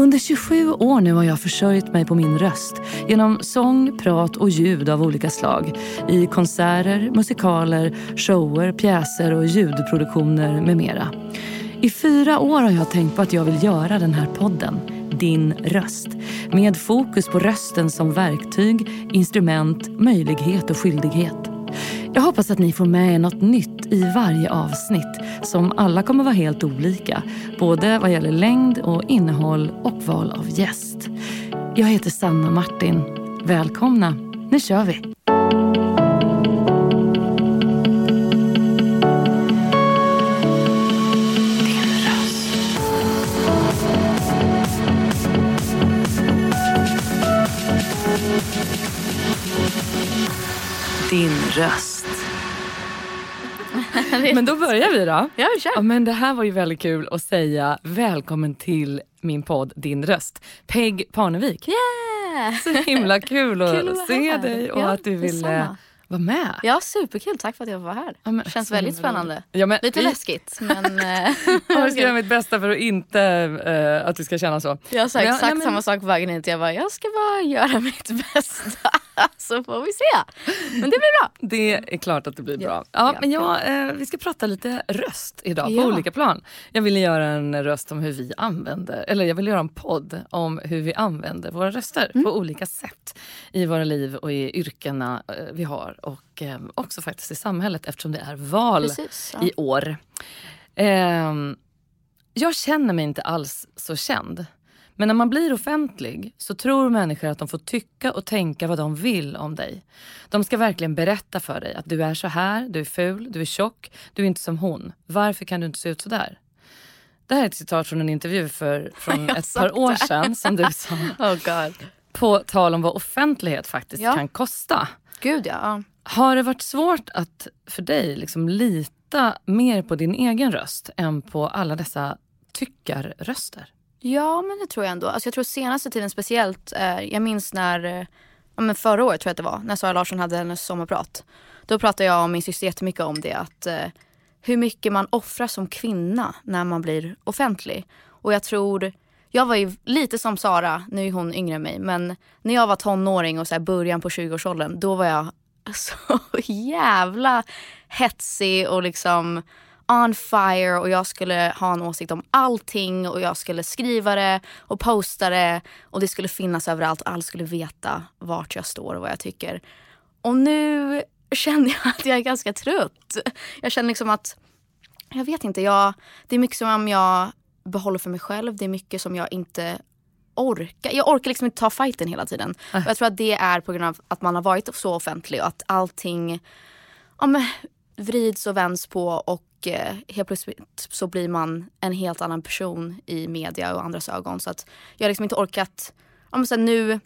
Under 27 år nu har jag försörjt mig på min röst genom sång, prat och ljud av olika slag i konserter, musikaler, shower, pjäser och ljudproduktioner med mera. I fyra år har jag tänkt på att jag vill göra den här podden, Din röst. Med fokus på rösten som verktyg, instrument, möjlighet och skyldighet. Jag hoppas att ni får med er något nytt i varje avsnitt som alla kommer vara helt olika. Både vad gäller längd och innehåll och val av gäst. Jag heter Sanna Martin. Välkomna, nu kör vi! Din röst. Men då börjar vi då. Ja, vi kör. Ja, men det här var ju väldigt kul att säga välkommen till min podd Din röst. Peg Parnevik. Yeah! Så himla kul att Kul att se här. dig och Ja, att du ville detsamma. Vara med. Ja, superkul. Tack för att jag får vara här. Ja, men Känns väldigt spännande. Ja, men Lite vi- läskigt, men... eh, Jag ska göra mitt bästa för att inte eh, att du ska känna så. jag sa Men- exakt men- samma sak på vägen hit. Jag bara, jag ska bara göra mitt bästa. Så får vi se. Men det blir bra. Det är klart att det blir bra. Ja, men jag, eh, vi ska prata lite röst idag på Ja. olika plan. Jag ville göra en röst om hur vi använder, eller jag vill göra en podd om hur vi använder våra röster Mm. på olika sätt i våra liv och i yrkena eh, vi har och eh, också faktiskt i samhället eftersom det är val Precis. Ja. i år. Ehm, jag känner mig inte alls så känd. Men när man blir offentlig så tror människor att de får tycka och tänka vad de vill om dig. De ska verkligen berätta för dig att du är så här, du är ful, du är tjock, du är inte som hon. Varför kan du inte se ut så där? Det här är ett citat från en intervju för, från ett par år sedan som du sa. Oh god. På tal om vad offentlighet faktiskt Ja. kan kosta. Gud ja. ja. Har det varit svårt att för dig liksom lita mer på din egen röst än på alla dessa tyckarröster? Ja, men det tror jag ändå. Alltså, jag tror senaste tiden speciellt. Eh, jag minns när, eh, ja, men förra året tror jag att det var, när Sara Larsson hade hennes sommarprat. Då pratade jag och min syster jättemycket om det. Att, eh, hur mycket man offrar som kvinna när man blir offentlig. Och jag tror, jag var ju lite som Sara, nu är hon yngre än mig, men när jag var tonåring och så här början på 20-årsåldern, då var jag så jävla hetsig och liksom on fire och jag skulle ha en åsikt om allting och jag skulle skriva det och posta det och det skulle finnas överallt och alla skulle veta vart jag står och vad jag tycker. Och nu känner jag att jag är ganska trött. Jag känner liksom att, jag vet inte, jag, det är mycket som om jag behåller för mig själv. Det är mycket som jag inte orkar. Jag orkar liksom inte ta fighten hela tiden. Och jag tror att det är på grund av att man har varit så offentlig och att allting ja, men, vrids och vänds på och eh, helt plötsligt så blir man en helt annan person i media och andras ögon. Så att jag har liksom inte orkat, ja, men sen nu,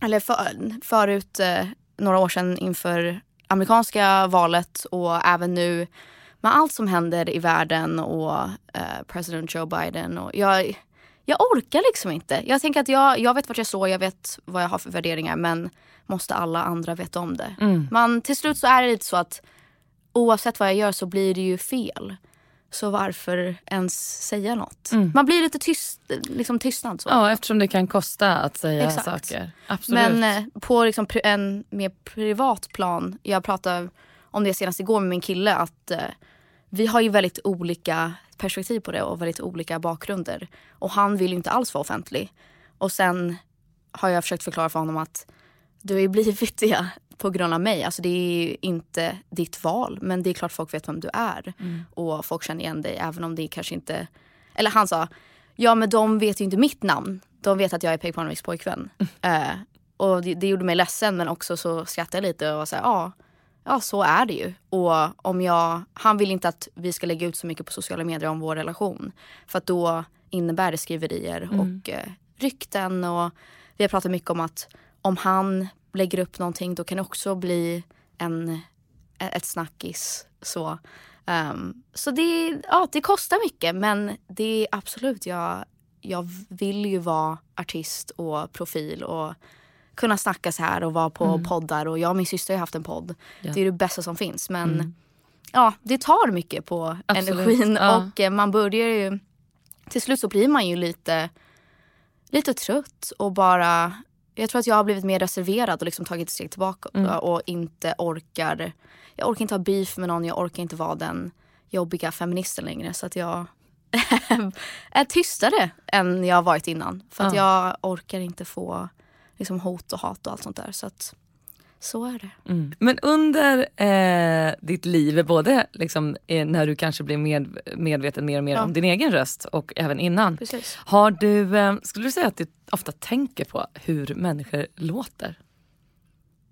eller för, förut eh, några år sedan inför amerikanska valet och även nu med allt som händer i världen och eh, president Joe Biden. Och jag, jag orkar liksom inte. Jag tänker att jag, jag vet vart jag står, jag vet vad jag har för värderingar men måste alla andra veta om det. Man, till slut så är det lite så att oavsett vad jag gör så blir det ju fel. Så varför ens säga något? Man blir lite tyst, liksom tystnad så. Ja, eftersom det kan kosta att säga Exakt. saker. Absolut. Men eh, på liksom en mer privat plan, jag pratade om det senast igår med min kille, att eh, vi har ju väldigt olika perspektiv på det och väldigt olika bakgrunder. Och han vill ju inte alls vara offentlig. Och sen har jag försökt förklara för honom att du har ju blivit det på grund av mig. Alltså det är ju inte ditt val men det är klart folk vet vem du är. Och folk känner igen dig även om det kanske inte... Eller han sa, ja men de vet ju inte mitt namn. De vet att jag är Peg Parneviks pojkvän. Eh, och det, det gjorde mig ledsen men också så skrattade jag lite och var så här, ja, ja så är det ju. Och om jag, han vill inte att vi ska lägga ut så mycket på sociala medier om vår relation. För att då innebär det skriverier och eh, rykten och vi har pratat mycket om att om han lägger upp någonting då kan det också bli en, ett snackis. Så, Ehm, så det, ja, det kostar mycket men det är absolut, jag, jag vill ju vara artist och profil och kunna snacka så här och vara på poddar och jag och min syster har haft en podd. Ja. Det är det bästa som finns men ja, det tar mycket på Absolut, energin ja. och eh, man börjar ju till slut så blir man ju lite lite trött och bara jag tror att jag har blivit mer reserverad och liksom tagit ett steg tillbaka Mm. och inte orkar jag orkar inte ha beef med någon, jag orkar inte vara den jobbiga feministen längre så att jag är tystare än jag varit innan. För att jag orkar inte få liksom, hot och hat och allt sånt där. Så att så är det. Mm. Men under eh, ditt liv, både liksom, eh, när du kanske blev med, medveten mer och mer Ja. om din egen röst och även innan. Precis. Har du, eh, skulle du säga att du ofta tänker på hur människor låter?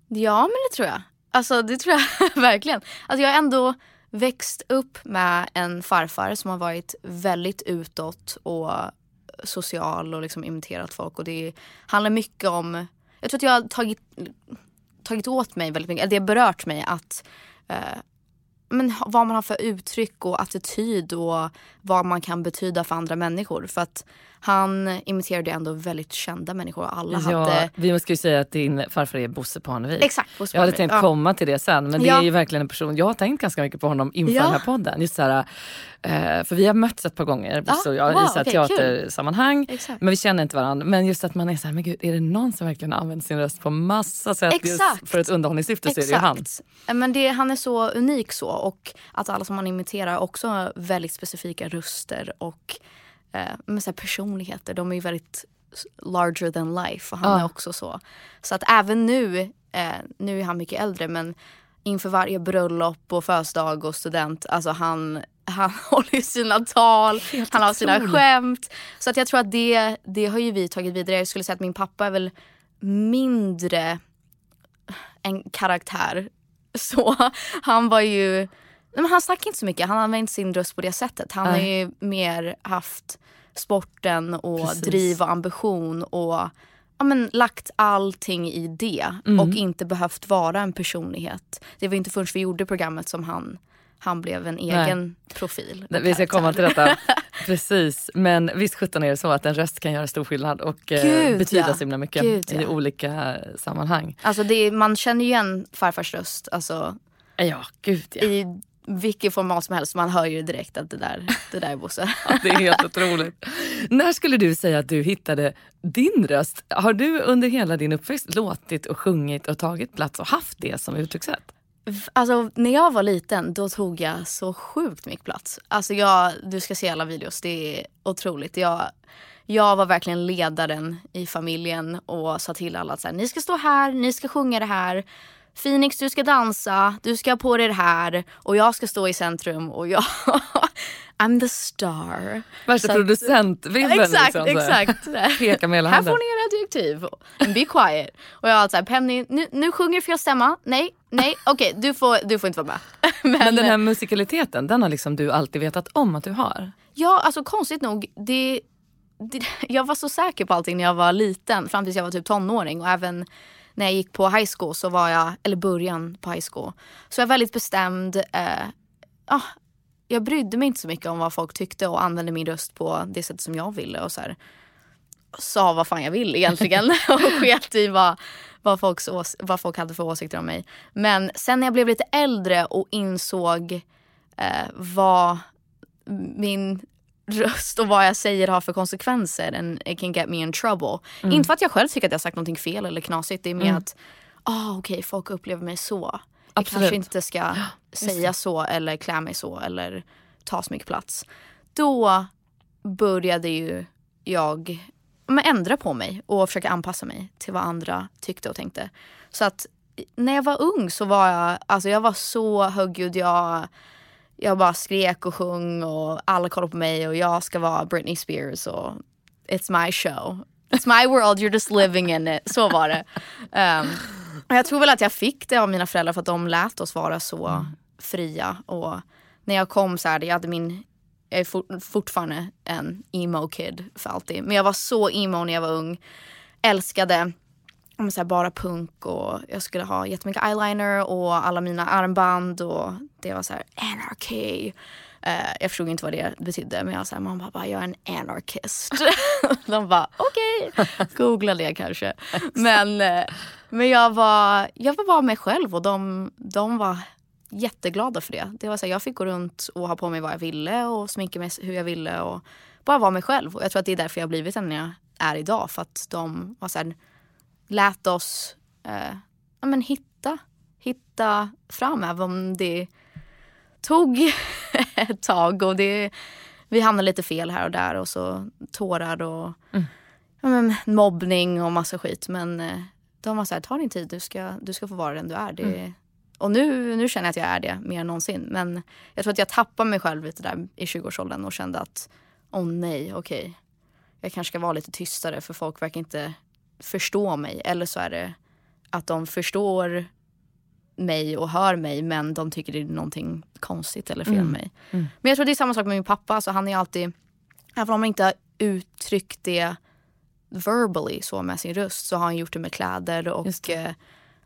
Ja men det tror jag. Alltså det tror jag verkligen. Alltså jag har ändå växt upp med en farfar som har varit väldigt utåt och social och liksom imiterat folk. Och det handlar mycket om, jag tror att jag har tagit, tagit åt mig väldigt mycket, eller det har berört mig att eh, men vad man har för uttryck och attityd och vad man kan betyda för andra människor. För att han imiterade ändå väldigt kända människor alla Ja, hade... vi ska ju säga att din farfar är Bosse Parnevik. Exakt, Bosse Jag hade tänkt Ja. komma till det sen men det Ja. är ju verkligen en person, jag har tänkt ganska mycket på honom inför Ja. den här podden. Just så här, eh, för vi har mötts ett par gånger Bosse och jag wow, i så okej, teatersammanhang. Exakt. Men vi känner inte varandra. Men just att man är så här, men gud är det någon som verkligen har använt sin röst på massa sätt Exakt. för ett underhållningssyfte så är det ju han. Men det, han är så unik så och att alla som han imiterar också har väldigt specifika röster och eh, med så personligheter. De är ju väldigt larger than life och han Ja. är också så. Så att även nu, eh, nu är han mycket äldre men inför varje bröllop och födelsedag och student, alltså han, han håller sina tal, Helt han har sina skämt. Så att jag tror att det, det har ju vi tagit vidare. Jag skulle säga att min pappa är väl mindre en karaktär. Så han var ju, nej men han snackar inte så mycket, han använder inte sin röst på det sättet. Han har Nej. ju mer haft sporten och Precis. driv och ambition och ja, men, lagt allting i det Mm. och inte behövt vara en personlighet. Det var inte förrän vi gjorde programmet som han, han blev en egen profil. och Vi ska komma till detta. Precis, men visst sjutton är det så att en röst kan göra stor skillnad och eh, Gud, betyda ja. så himla mycket Gud, i ja. olika sammanhang. Alltså det, man känner ju igen farfars röst alltså, Ja, gud ja. i vilket format som helst. Man hör ju direkt att det där, det där är Bosse. Det är helt otroligt. När skulle du säga att du hittade din röst? Har du under hela din uppväxt låtit och sjungit och tagit plats och haft det som uttryckssätt? Alltså när jag var liten då tog jag så sjukt mycket plats. Alltså jag, du ska se alla videos, det är otroligt. Jag, jag var verkligen ledaren i familjen och sa till alla att så här, ni ska stå här, ni ska sjunga det här. Phoenix du ska dansa, du ska ha på dig det här och jag ska stå i centrum och jag I'm the star. Värsta producentvibben. Exakt, liksom, här. exakt. Peka med hela Här handen. får ni era adjektiv. And be quiet. Och jag var såhär, Penny, nu, nu sjunger fel stämma. Nej, nej, okej du, får, du får inte vara med. Men, Men den här musikaliteten, den har liksom du alltid vetat om att du har? ja, alltså konstigt nog, det, det, jag var så säker på allting när jag var liten. Fram tills jag var typ tonåring. Och även när jag gick på high school, så var jag, eller början på high school. Så jag var väldigt bestämd. Eh, ah, jag brydde mig inte så mycket om vad folk tyckte och använde min röst på det sätt som jag ville. Och så här, sa vad fan jag ville egentligen och sket i vad, vad, folks ås- vad folk hade för åsikter om mig. Men sen när jag blev lite äldre och insåg eh, vad min röst och vad jag säger har för konsekvenser and it can get me in trouble. Inte för att jag själv tycker att jag sagt någonting fel eller knasigt. Det är mer att ah, okej folk upplever mig så. Jag Absolut. kanske inte ska säga så eller klä mig så eller ta så mycket plats. Då började ju jag men, ändra på mig och försöka anpassa mig till vad andra tyckte och tänkte. Så att när jag var ung så var jag, alltså jag var så högljudd. Jag, jag bara skrek och sjöng och alla kollade på mig och jag ska vara Britney Spears och it's my show. It's my world, you're just living in it. Så var det. Um, jag tror väl att jag fick det av mina föräldrar för att de lät oss vara så fria. Och när jag kom så här, jag hade min jag är for, fortfarande en emo kid för alltid. Men jag var så emo när jag var ung. Älskade så här, bara punk och jag skulle ha jättemycket eyeliner och alla mina armband och det var så här anarchy. Uh, jag förstod inte vad det betydde men jag var så mamma pappa jag är en anarkist. De bara okej, googla det kanske. Men, eh, men jag, var, jag var bara mig själv och de, de var jätteglada för det. det var så här, jag fick gå runt och ha på mig vad jag ville och sminka mig hur jag ville och bara vara mig själv. Och jag tror att det är därför jag har blivit den jag är idag för att de var så här, lät oss eh, ja, men hitta, hitta fram även om det tog ett tag och det, vi hamnade lite fel här och där och så tårar och Mm. ja, men, mobbning och massa skit. Men eh, de var så här, ta din tid, du ska, du ska få vara den du är. Det, Mm. Och nu, nu känner jag att jag är det mer än någonsin. Men jag tror att jag tappade mig själv lite där i 20-årsåldern och kände att åh nej, okej. Jag kanske ska vara lite tystare för folk verkar inte förstå mig. Eller så är det att de förstår mig och hör mig men de tycker det är någonting konstigt eller fel med mig. Mm. Men jag tror det är samma sak med min pappa. Alltså han är alltid, även om han inte har uttryckt det verbally så med sin röst så har han gjort det med kläder och eh,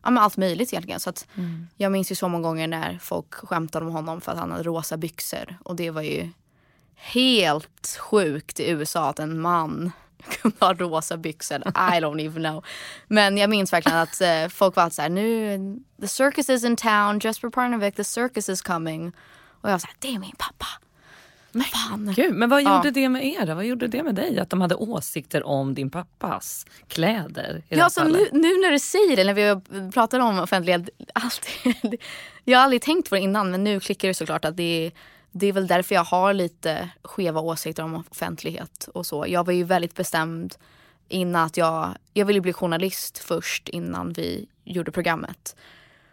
ja, med allt möjligt egentligen. Så att Mm. jag minns ju så många gånger när folk skämtade om honom för att han hade rosa byxor. Och det var ju helt sjukt i USA att en man kunde ha rosa byxor. I don't even know. Men jag minns verkligen att eh, folk var så här, nu, the circus is in town, Jesper Parnevik, the circus is coming. Och jag var så här, det är min pappa. Men fan. Gud, men vad Ja. gjorde det med er då? Vad gjorde det med dig? Att de hade åsikter om din pappas kläder? Ja, så fallet? nu, nu när du säger det, när vi pratar om offentlighet. Alltid, jag har aldrig tänkt på det innan men nu klickar det såklart att det är, det är väl därför jag har lite skeva åsikter om offentlighet och så. Jag var ju väldigt bestämd innan att jag, jag ville bli journalist först innan vi gjorde programmet.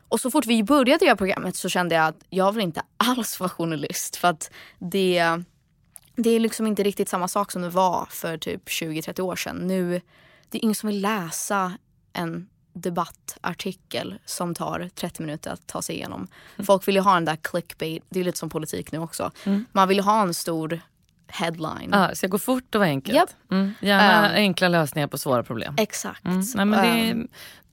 Och så fort vi började göra programmet så kände jag att jag vill inte alls vara journalist för att det det är liksom inte riktigt samma sak som det var för typ 20-30 år sedan. Nu, det är ingen som vill läsa en debattartikel som tar 30 minuter att ta sig igenom. Folk vill ju ha den där clickbait, det är lite som politik nu också. Man vill ju ha en stor headline. Ah, så jag går fort och enkelt. Japp. Mm, gärna Um, enkla lösningar på svåra problem. Exakt. Mm. Nej, men det, Um, är-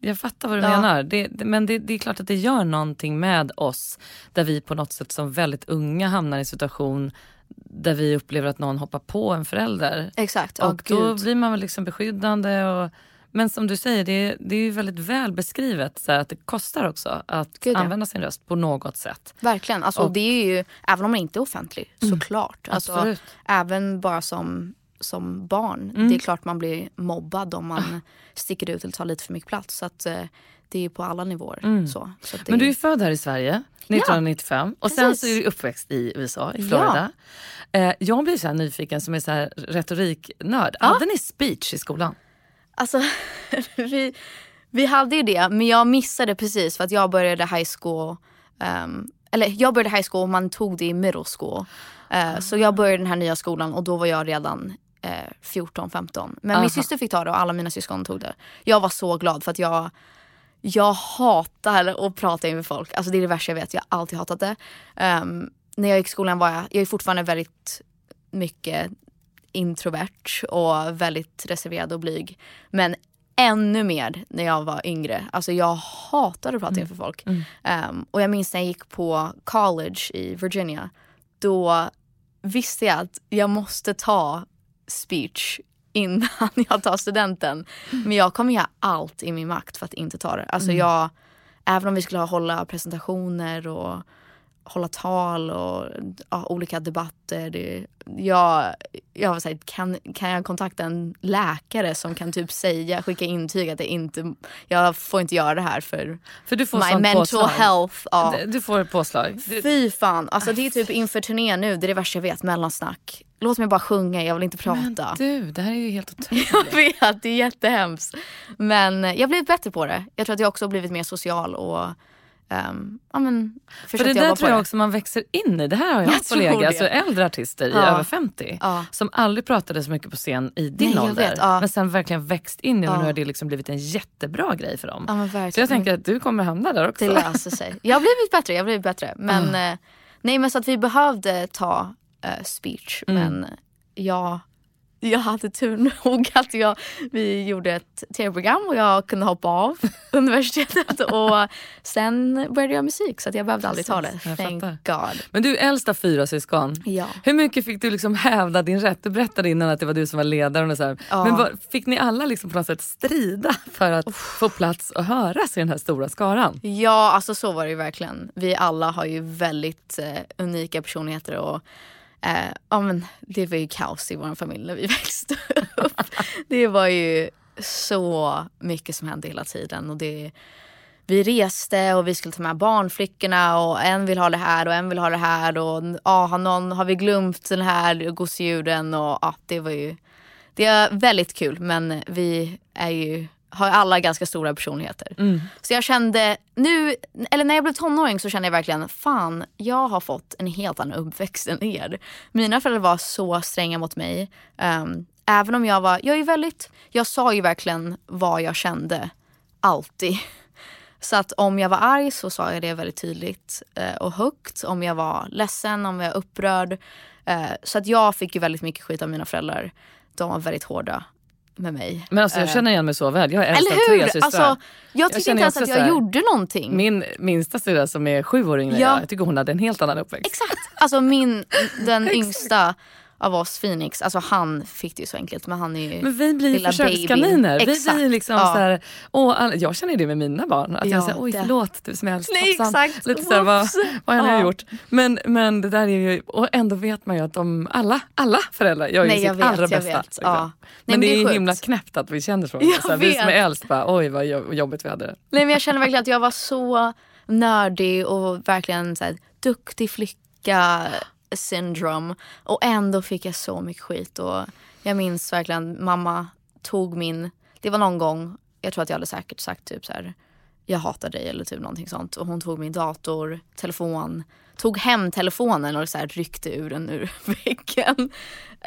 jag fattar vad du ja. menar. Det, det, men det, det är klart att det gör någonting med oss där vi på något sätt som väldigt unga hamnar i en situation där vi upplever att någon hoppar på en förälder. exakt. Och då gud. blir man väl liksom beskyddande. Och, men som du säger, det, det är ju väldigt väl beskrivet så att det kostar också att Gud, ja. använda sin röst på något sätt. Verkligen. Alltså, Och- det är ju, även om man inte är offentlig, såklart. Alltså, Absolut. även bara som, som barn. Mm. Det är klart man blir mobbad om man sticker ut eller tar lite för mycket plats. Så att, eh, det är på alla nivåer. Så, så Mm. Men du är född här i Sverige 1995 och sen så är du uppväxt i USA, i Florida. Eh, jag blir så här nyfiken som är så här retoriknörd. Hade ni speech i skolan? Alltså, vi, vi hade ju det, men jag missade precis för att jag började high school. ehm, eller jag började high school och man tog det i middle school. Eh, Så jag började den här nya skolan och då var jag redan eh, 14-15. Men Aha. min syster fick ta det och alla mina syskon tog det. Jag var så glad för att jag, jag hatar att prata inför folk. Alltså det är det värsta jag vet, jag har alltid hatat det. Ehm, när jag gick i skolan var jag, jag är fortfarande väldigt mycket introvert och väldigt reserverad och blyg. Men ännu mer när jag var yngre. Alltså jag hatade att prata inför folk. Ehm, och jag minns när jag gick på college i Virginia. Då visste jag att jag måste ta speech innan jag tar studenten. Men jag kommer göra allt i min makt för att inte ta det. Alltså jag, även om vi skulle hålla presentationer och hålla tal och ja, olika debatter. Det, jag, jag var såhär, kan, kan jag kontakta en läkare som kan typ säga, skicka intyg att det inte, jag får inte göra det här för För du får my mental påslag. health. Ja. Du- får ett påslag. Du, Fy fan, alltså det är typ inför turnén nu, det är det värsta jag vet, mellansnack. Låt mig bara sjunga, jag vill inte men prata. du, det här är ju helt otroligt. Jag vet, det är jättehemskt. Men jag har blivit bättre på det. Jag tror att jag också har blivit mer social och um, ja, men, För det där tror jag det. också man växer in i. Det här har jag, Jag haft kollegor, alltså äldre artister i Ja. över 50 Ja. som aldrig pratade så mycket på scen i din Nej, ålder. vet, ja. Men sen verkligen växt in i och nu har det liksom blivit en jättebra grej för dem. Så jag tänker att du kommer hamna där också. Det löser sig. Jag har blivit bättre, jag har blivit bättre. Men, eh, nej, men så att vi behövde ta eh, speech. Mm. Men jag, jag hade tur nog att jag, vi gjorde ett tv-program och jag kunde hoppa av universitetet. Och sen började jag musik så att jag behövde aldrig ta det. Thank. God. Men du är äldst av fyra syskon. Ja. Hur mycket fick du liksom hävda din rätt? Du berättade innan att det var du som var ledaren. Och så här. Ja. Men vad, fick ni alla liksom på något sätt strida för att få plats och höras i den här stora skaran? Ja, alltså så var det ju verkligen. Vi alla har ju väldigt eh, unika personligheter och Eh, ja, men det var ju kaos i vår familj när vi växte upp. det var ju så mycket som hände hela tiden. Och det, vi reste och vi skulle ta med barnflickorna och en vill ha det här och en vill ha det här. Och ah, har, någon, har vi glömt den här gosedjuren? Och ah, det var ju det är väldigt kul men vi är ju har alla ganska stora personligheter. Mm. Så jag kände nu, eller när jag blev tonåring så kände jag verkligen fan jag har fått en helt annan uppväxt än er. Mina föräldrar var så stränga mot mig. Um, även om jag var, jag är väldigt, jag sa ju verkligen vad jag kände. Alltid. Så att om jag var arg så sa jag det väldigt tydligt uh, och högt. Om jag var ledsen, om jag var upprörd. Uh, så att jag fick ju väldigt mycket skit av mina föräldrar. De var väldigt hårda med mig. Men alltså jag Eh, känner igen mig så väl. Jag är äldst av tre systrar. Alltså, jag tycker inte ens att jag här- gjorde någonting. Min minsta syrra som är sju år yngre Ja. jag, jag tycker hon hade en helt annan uppväxt. Exakt. Alltså min, den yngsta av oss Phoenix, alltså han fick det ju så enkelt men han är ju Men vi blir ju försökskaniner. Vi blir liksom Ja. så här, åh, jag känner det med mina barn. Att Ja, jag säger oj det- förlåt du som är äldst. Nej, hoppsan." exakt. Lite så här, vad, vad har jag Ja. gjort? Men, men det där är ju, och ändå vet man ju att de, alla, alla föräldrar gör ju Nej, sitt jag vet, allra jag bästa. vet. liksom. Ja. Nej, men, men det det är sjukt. himla knäppt att vi känner så. Jag så här, vi som är äldst bara, oj vad jo- jobbigt vi hade det. Nej men jag känner verkligen att jag var så nördig och verkligen så här, duktig flicka syndrome. Och ändå fick jag så mycket skit. Och jag minns verkligen mamma tog min, det var någon gång, jag tror att jag hade säkert sagt typ så här jag hatar dig eller typ någonting sånt. Och hon tog min dator, telefon, tog hem telefonen och så här ryckte ur den ur väggen.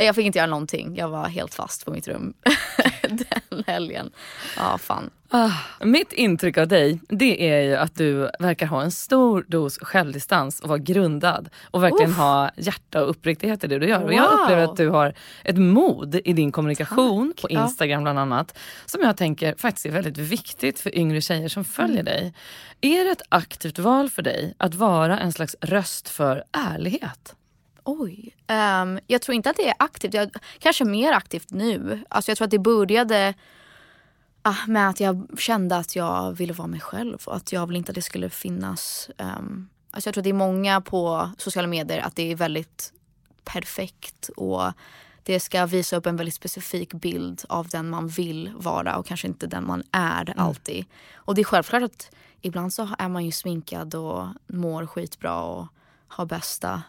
Jag fick inte göra någonting. Jag var helt fast på mitt rum den helgen. Ja, fan. Ah, mitt intryck av dig det är ju att du verkar ha en stor dos självdistans och vara grundad och verkligen Uff. ha hjärta och uppriktighet i det du gör. Och jag Wow. upplever att du har ett mod i din kommunikation Tack. på Ja. Instagram bland annat som jag tänker faktiskt är väldigt viktigt för yngre tjejer som följer Mm. dig. Är det ett aktivt val för dig att vara en slags röst för ärlighet? Oj. Ehm, jag tror inte att det är aktivt. Jag, kanske mer aktivt nu. Alltså jag tror att det började ah, med att jag kände att jag ville vara mig själv och att jag ville inte att det skulle finnas. Um, alltså jag tror att det är många på sociala medier att det är väldigt perfekt och det ska visa upp en väldigt specifik bild av den man vill vara och kanske inte den man är alltid. Och det är självklart att ibland så är man ju sminkad och mår skitbra och har bästa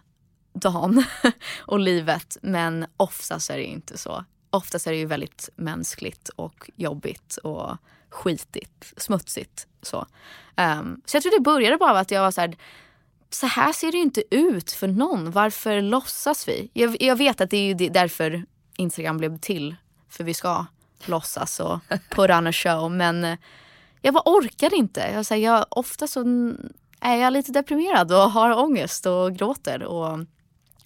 dagen och livet. Men oftast är det inte så. Oftast är det ju väldigt mänskligt och jobbigt och skitigt, smutsigt. Så, um, så jag tror det började bara av att jag var så här, så här ser det ju inte ut för någon. Varför låtsas vi? Jag, jag vet att det är ju därför Instagram blev till. För vi ska låtsas och put on a show. Men jag bara orkade inte. Jag, så här, jag, ofta så är jag lite deprimerad och har ångest och gråter och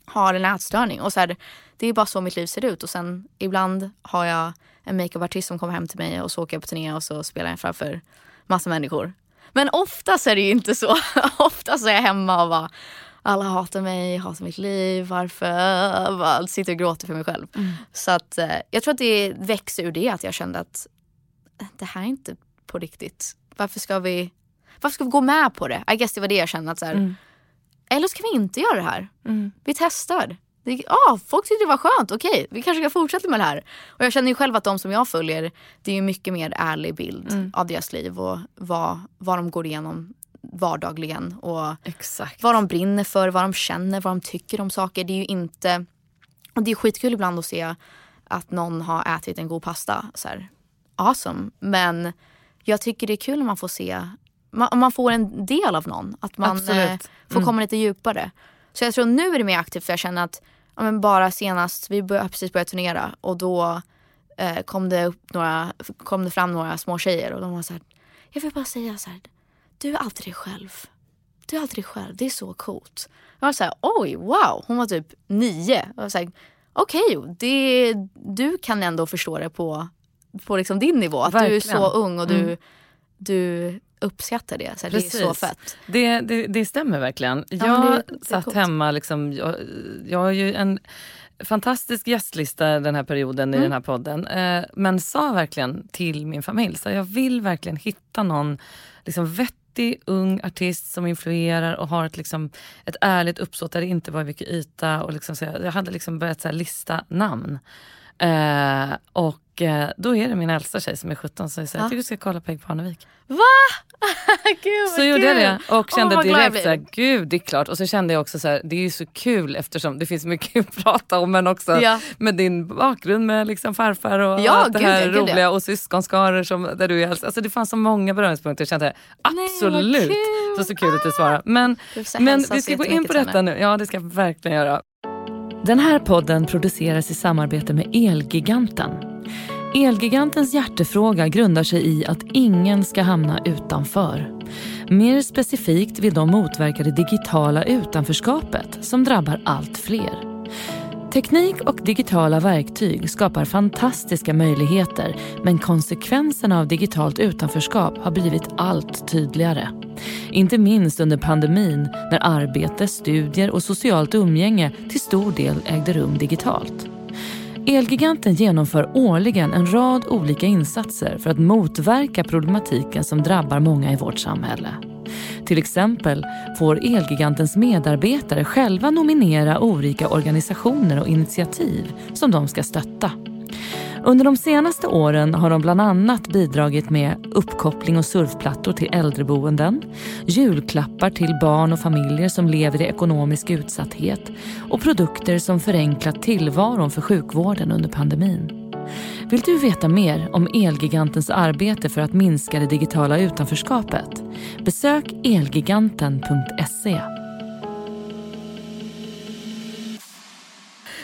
har en ätstörning. Och så här, det är bara så mitt liv ser ut. Och sen ibland har jag en makeupartist som kommer hem till mig och så åker jag på turné och så spelar jag framför massa människor. Men oftast är det ju inte så. oftast är jag hemma och bara alla hatar mig, hatar mitt liv, varför? Bara sitter och gråter för mig själv. Så att eh, jag tror att det växer ur det att jag kände att eh, det här är inte på riktigt. Varför ska vi, varför ska vi gå med på det? I guess det var det jag kände att så här, Mm. eller ska vi inte göra det här? Mm. Vi testar. Det, ah, folk tyckte det var skönt, okej vi kanske ska fortsätta med det här. Och jag känner ju själv att de som jag följer, det är ju mycket mer ärlig bild Mm. av deras liv och vad, vad de går igenom vardagligen. Och Exakt. vad de brinner för, vad de känner, vad de tycker om saker. Det är ju inte... Och det är skitkul ibland att se att någon har ätit en god pasta. Så här, awesome. Men jag tycker det är kul när man får se, man, man får en del av någon. Att man eh, får komma lite djupare. Så jag tror nu är det mer aktivt för jag känner att ja, men bara senast, vi bör, precis börjat turnera och då eh, kom, det upp några, kom det fram några små tjejer och de var så här, jag vill bara säga så här, du är alltid dig själv. Du är alltid dig själv, det är så coolt. Jag var så här, oj wow, hon var typ nio. Jag var så här, okej, det, du kan ändå förstå det på, på liksom din nivå. Att du är Verkligen. så ung och du, Mm. du uppskattar det. Så här, det är så Precis. fett. Det, det, det stämmer verkligen. Ja, jag det- det satt coolt. hemma, liksom, jag, jag har ju en fantastisk gästlista den här perioden i Mm. den här podden. Eh, men sa verkligen till min familj, så jag vill verkligen hitta någon liksom, vettig ung artist som influerar och har ett, liksom, ett ärligt uppsåt där det inte var mycket yta. Och liksom, så jag, jag hade liksom börjat så här, lista namn. Eh, och då är det min äldsta tjej som är 17 som säger ja. jag tycker du ska kolla på Hägg Parnevik. Va? gud, så gjorde jag det och kände oh, direkt såhär, gud det är klart. Och så kände jag också så här, det är ju så kul eftersom det finns mycket att prata om men också ja. med din bakgrund med liksom farfar och ja, allt det här gud, roliga gud, och syskonskaror som, där du är äldst. Alltså det fanns så många beröringspunkter. Jag kände absolut, Nej, så, så kul att du svarade. Men, men vi ska gå in på detta nu. Ja det ska jag verkligen göra. Den här podden produceras i samarbete med Elgiganten. Elgigantens hjärtefråga grundar sig i att ingen ska hamna utanför. Mer specifikt vill de motverka det digitala utanförskapet som drabbar allt fler. Teknik och digitala verktyg skapar fantastiska möjligheter men konsekvenserna av digitalt utanförskap har blivit allt tydligare. Inte minst under pandemin när arbete, studier och socialt umgänge till stor del ägde rum digitalt. Elgiganten genomför årligen en rad olika insatser för att motverka problematiken som drabbar många i vårt samhälle. Till exempel får Elgigantens medarbetare själva nominera olika organisationer och initiativ som de ska stötta. Under de senaste åren har de bland annat bidragit med uppkoppling och surfplattor till äldreboenden, julklappar till barn och familjer som lever i ekonomisk utsatthet och produkter som förenklat tillvaron för sjukvården under pandemin. Vill du veta mer om Elgigantens arbete för att minska det digitala utanförskapet? Besök elgiganten.se.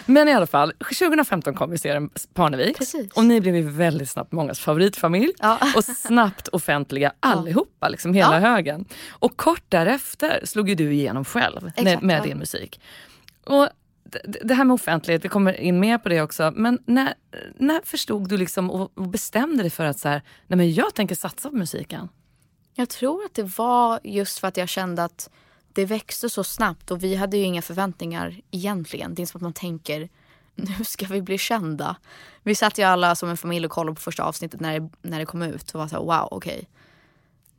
Men i alla fall, 2015 kom vi serien Parnevik Precis. och ni blev ju väldigt snabbt mångas favoritfamilj ja. och snabbt offentliga allihopa, liksom hela ja. högen. Och kort därefter slog ju du igenom själv Exakt, med, ja. din musik. Och det här med offentlighet, vi kommer in mer på det också. Men när, när förstod du liksom och, bestämde dig för att så här, nej men jag tänker satsa på musiken? Jag tror att det var just för att jag kände att det växte så snabbt och vi hade ju inga förväntningar egentligen. Det är som att man tänker nu ska vi bli kända. Vi satt ju alla som en familj och kollade på första avsnittet när det, när det kom ut och var så här, wow okej. Okay.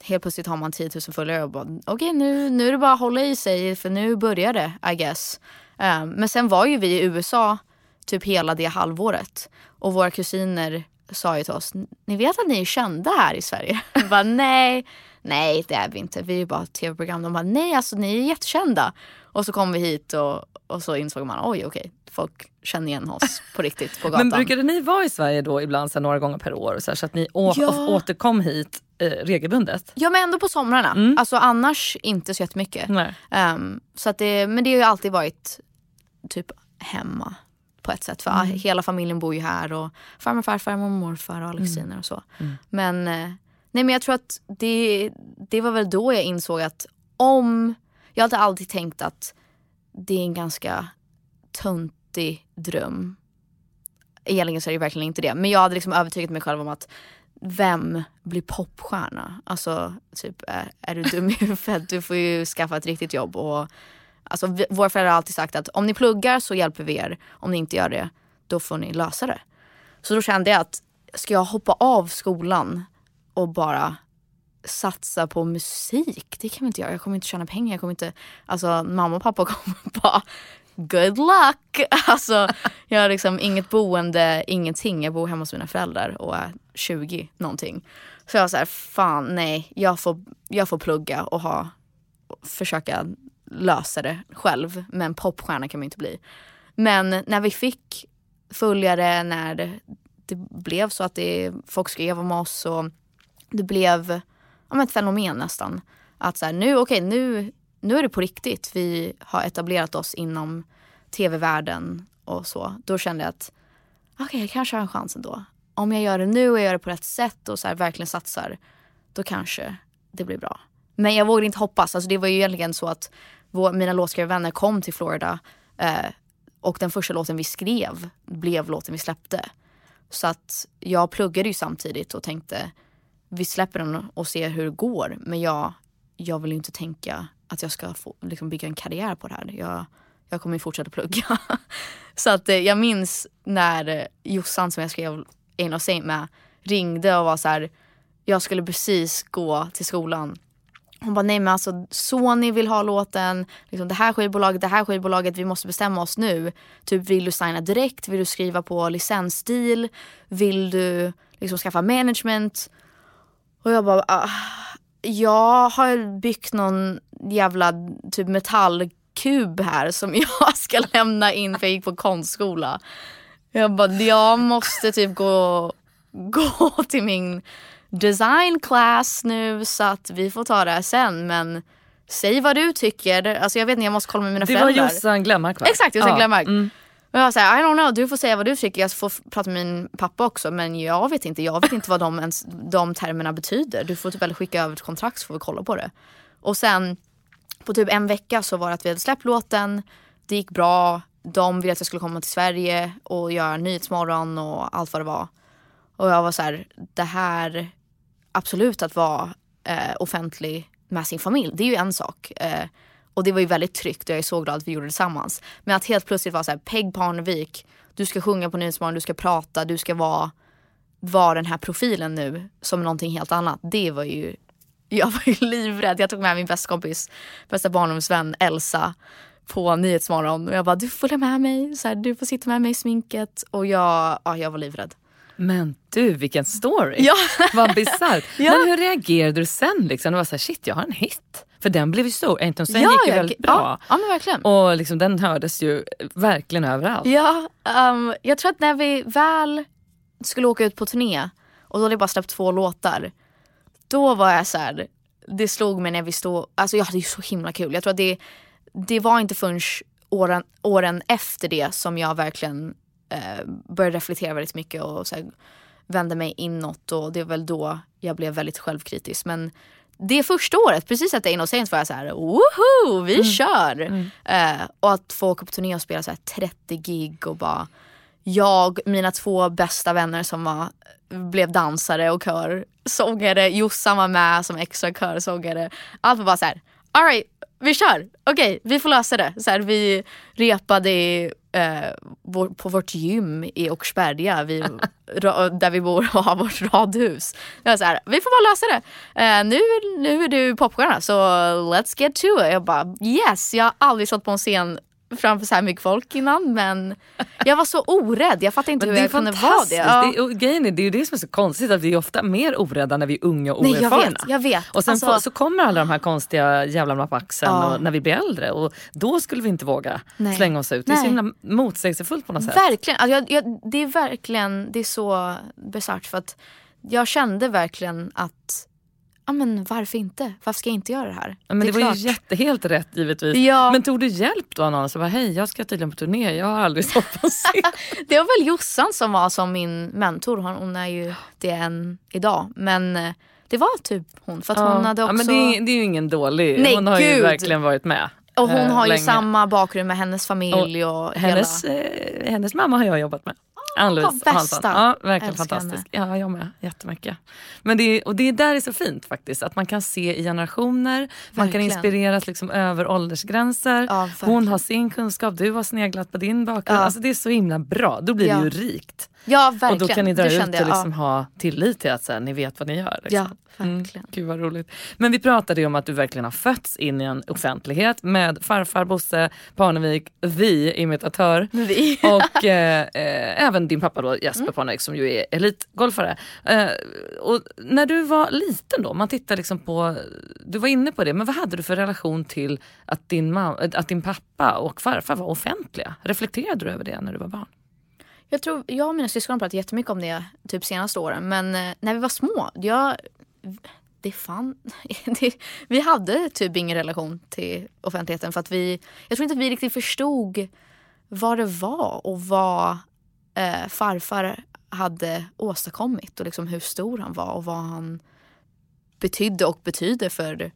Helt plötsligt har man 10 000 följare och bara okej okay, nu, nu är det bara att hålla i sig för nu börjar det I guess. Um, men sen var ju vi i USA typ hela det halvåret och våra kusiner sa ju till oss, ni vet att ni är kända här i Sverige? Vi bara, nej, nej det är vi inte, vi är bara ett tv-program. De bara, nej alltså ni är jättekända. Och så kom vi hit och, och så insåg man, oj okej, okay, folk känner igen oss på riktigt på gatan. Men brukade ni vara i Sverige då ibland så några gånger per år så, här, så att ni å- ja. återkom hit eh, regelbundet? Ja men ändå på somrarna. Mm. Alltså annars inte så jättemycket. Um, så att det, men det har ju alltid varit typ hemma på ett sätt. För mm. hela familjen bor ju här och farmor, farfar, mormor, morfar och alla kusiner mm. och så. Mm. Men, eh, nej, men jag tror att det, det var väl då jag insåg att om... Jag hade alltid tänkt att det är en ganska töntig dröm. Egentligen så är det verkligen inte det. Men jag hade liksom övertygat mig själv om att vem blir popstjärna? Alltså, typ, är, är du dum i huvudet? Du får ju skaffa ett riktigt jobb och Alltså, vi, våra föräldrar har alltid sagt att om ni pluggar så hjälper vi er. Om ni inte gör det, då får ni lösa det. Så då kände jag att ska jag hoppa av skolan och bara satsa på musik? Det kan vi inte göra. Jag kommer inte tjäna pengar. Jag kommer inte, alltså mamma och pappa kommer bara good luck. Alltså jag har liksom inget boende, ingenting. Jag bor hemma hos mina föräldrar och är 20 någonting. Så jag var såhär, fan nej, jag får, jag får plugga och ha, försöka lösa det själv. Men popstjärna kan man inte bli. Men när vi fick följare, när det, det blev så att det, folk skrev om oss och det blev ja, ett fenomen nästan. Att så här, nu, okay, nu, nu är det på riktigt. Vi har etablerat oss inom tv-världen och så. Då kände jag att okej, okay, jag kanske har en chans ändå. Om jag gör det nu och gör det på rätt sätt och så här, verkligen satsar, då kanske det blir bra. Men jag vågade inte hoppas. Alltså det var ju egentligen så att vår, mina låtskrivarvänner kom till Florida eh, och den första låten vi skrev blev låten vi släppte. Så att jag pluggade ju samtidigt och tänkte vi släpper den och ser hur det går. Men jag, jag vill ju inte tänka att jag ska få, liksom bygga en karriär på det här. Jag, jag kommer ju fortsätta plugga. så att eh, jag minns när eh, Jossan som jag skrev en of same med ringde och var så här, jag skulle precis gå till skolan hon bara, nej men alltså Sony vill ha låten, liksom, det här skivbolaget, det här skivbolaget, vi måste bestämma oss nu. Typ vill du signa direkt, vill du skriva på licensdeal, vill du liksom skaffa management? Och jag bara, ah, jag har byggt någon jävla typ metallkub här som jag ska lämna in för jag gick på konstskola. Jag bara, jag måste typ gå, gå till min design class nu så att vi får ta det här sen men säg vad du tycker. Alltså jag vet inte, jag måste kolla med mina det föräldrar. Det var Jossan Glenmark va? Exakt, Jossan ja. Glenmark. Mm. Men jag säger I don't know, du får säga vad du tycker. Jag får prata med min pappa också men jag vet inte. Jag vet inte vad de, ens, de termerna betyder. Du får typ väl skicka över ett kontrakt så får vi kolla på det. Och sen på typ en vecka så var det att vi hade släppt låten. Det gick bra. De ville att jag skulle komma till Sverige och göra Nyhetsmorgon och allt vad det var. Och jag var så här, det här absolut att vara eh, offentlig med sin familj. Det är ju en sak. Eh, och det var ju väldigt tryggt och jag är så glad att vi gjorde det tillsammans. Men att helt plötsligt vara så här, Peg Parnevik, du ska sjunga på Nyhetsmorgon, du ska prata, du ska vara, vara den här profilen nu som någonting helt annat. Det var ju, jag var ju livrädd. Jag tog med min bästa kompis, bästa barndomsvän Elsa på Nyhetsmorgon och jag bara, du får följa med mig, så här, du får sitta med mig i sminket och jag, ja, jag var livrädd. Men du vilken story! Ja. Vad bisarrt. ja. Men hur reagerade du sen? Liksom? Du var såhär, shit jag har en hit. För den blev ju stor. Ain't sen ja, gick ju väldigt bra. Ja, ja men verkligen. Och liksom, den hördes ju verkligen överallt. Ja, um, jag tror att när vi väl skulle åka ut på turné och då hade jag bara släppt två låtar. Då var jag så här, det slog mig när vi stod, alltså jag hade ju så himla kul. Jag tror att det, det var inte förrän åren, åren efter det som jag verkligen eh, började reflektera väldigt mycket och så här, vände mig inåt och det är väl då jag blev väldigt självkritisk. Men det första året, precis efter Innocent var jag så här, woho, vi mm. kör! Mm. Eh, och att få åka på turné och spela så 30 gig och bara jag, mina två bästa vänner som var, blev dansare och körsångare, Jossan var med som extra körsångare. Allt var bara så här, alright, vi kör, okej okay, vi får lösa det. Så här, vi repade i eh, vår, på vårt gym i Åkersberga vi, där vi bor och har vårt radhus. Jag så här, vi får bara lösa det. Eh, nu, nu är du popstjärna så let's get to it. Jag bara yes, jag har aldrig stått på en scen framför så här mycket folk innan men jag var så orädd. Jag fattar inte hur jag kunde vara det. Ja. det och grejen är, det är ju det som är så konstigt att vi är ofta mer orädda när vi är unga och oerfarna. Nej, jag vet, jag vet. Och sen alltså... så kommer alla de här konstiga jävlarna på axeln ja. när vi blir äldre och då skulle vi inte våga Nej. slänga oss ut. Det är Nej. så himla motsägelsefullt på något sätt. Verkligen, alltså jag, jag, det är verkligen det är så bisarrt för att jag kände verkligen att ja men varför inte? Varför ska jag inte göra det här? Ja, men det, det var klart. ju jätte, helt rätt givetvis. Ja. Men tog du hjälp då någon som bara hej jag ska tydligen på turné, jag har aldrig stått på scen. det var väl Jossan som var som min mentor, hon är ju det än idag. Men eh, det var typ hon för att ja. hon hade också... Ja, men det är, det är ju ingen dålig, Nej, hon har Gud. ju verkligen varit med. Och hon har ju samma bakgrund med hennes familj och, och hennes, hela... eh, hennes mamma har jag jobbat med. Ann-Louise ja, Hansson. Ja, verkligen Älskar fantastisk. Henne. Ja, jag med. Jättemycket. Men det, är, och det är där det är så fint faktiskt. Att man kan se i generationer. Verkligen. Man kan inspireras liksom över åldersgränser. Ja, Hon har sin kunskap, du har sneglat på din bakgrund. Ja. Alltså, det är så himla bra. Då blir det ju rikt. Ja verkligen. Och då kan ni dra ut och liksom ha tillit till att så här, ni vet vad ni gör. Liksom. Ja, mm. verkligen. Mm, gud vad roligt. Men vi pratade ju om att du verkligen har fötts in i en offentlighet med farfar Bosse Parnevik, vi imitatör vi. och eh, eh, även din pappa då, Jesper mm. Parnevik som ju är elitgolfare. Eh, och när du var liten då, man tittar liksom på, du var inne på det, men vad hade du för relation till att din, att din pappa och farfar var offentliga? Reflekterade du över det när du var barn? Jag tror, jag och mina syskon har pratat jättemycket om det typ senaste åren. Men eh, när vi var små, jag, det fan, det, vi hade typ ingen relation till offentligheten. För att vi, jag tror inte att vi riktigt förstod vad det var och vad eh, farfar hade åstadkommit och liksom hur stor han var och vad han betydde och betyder för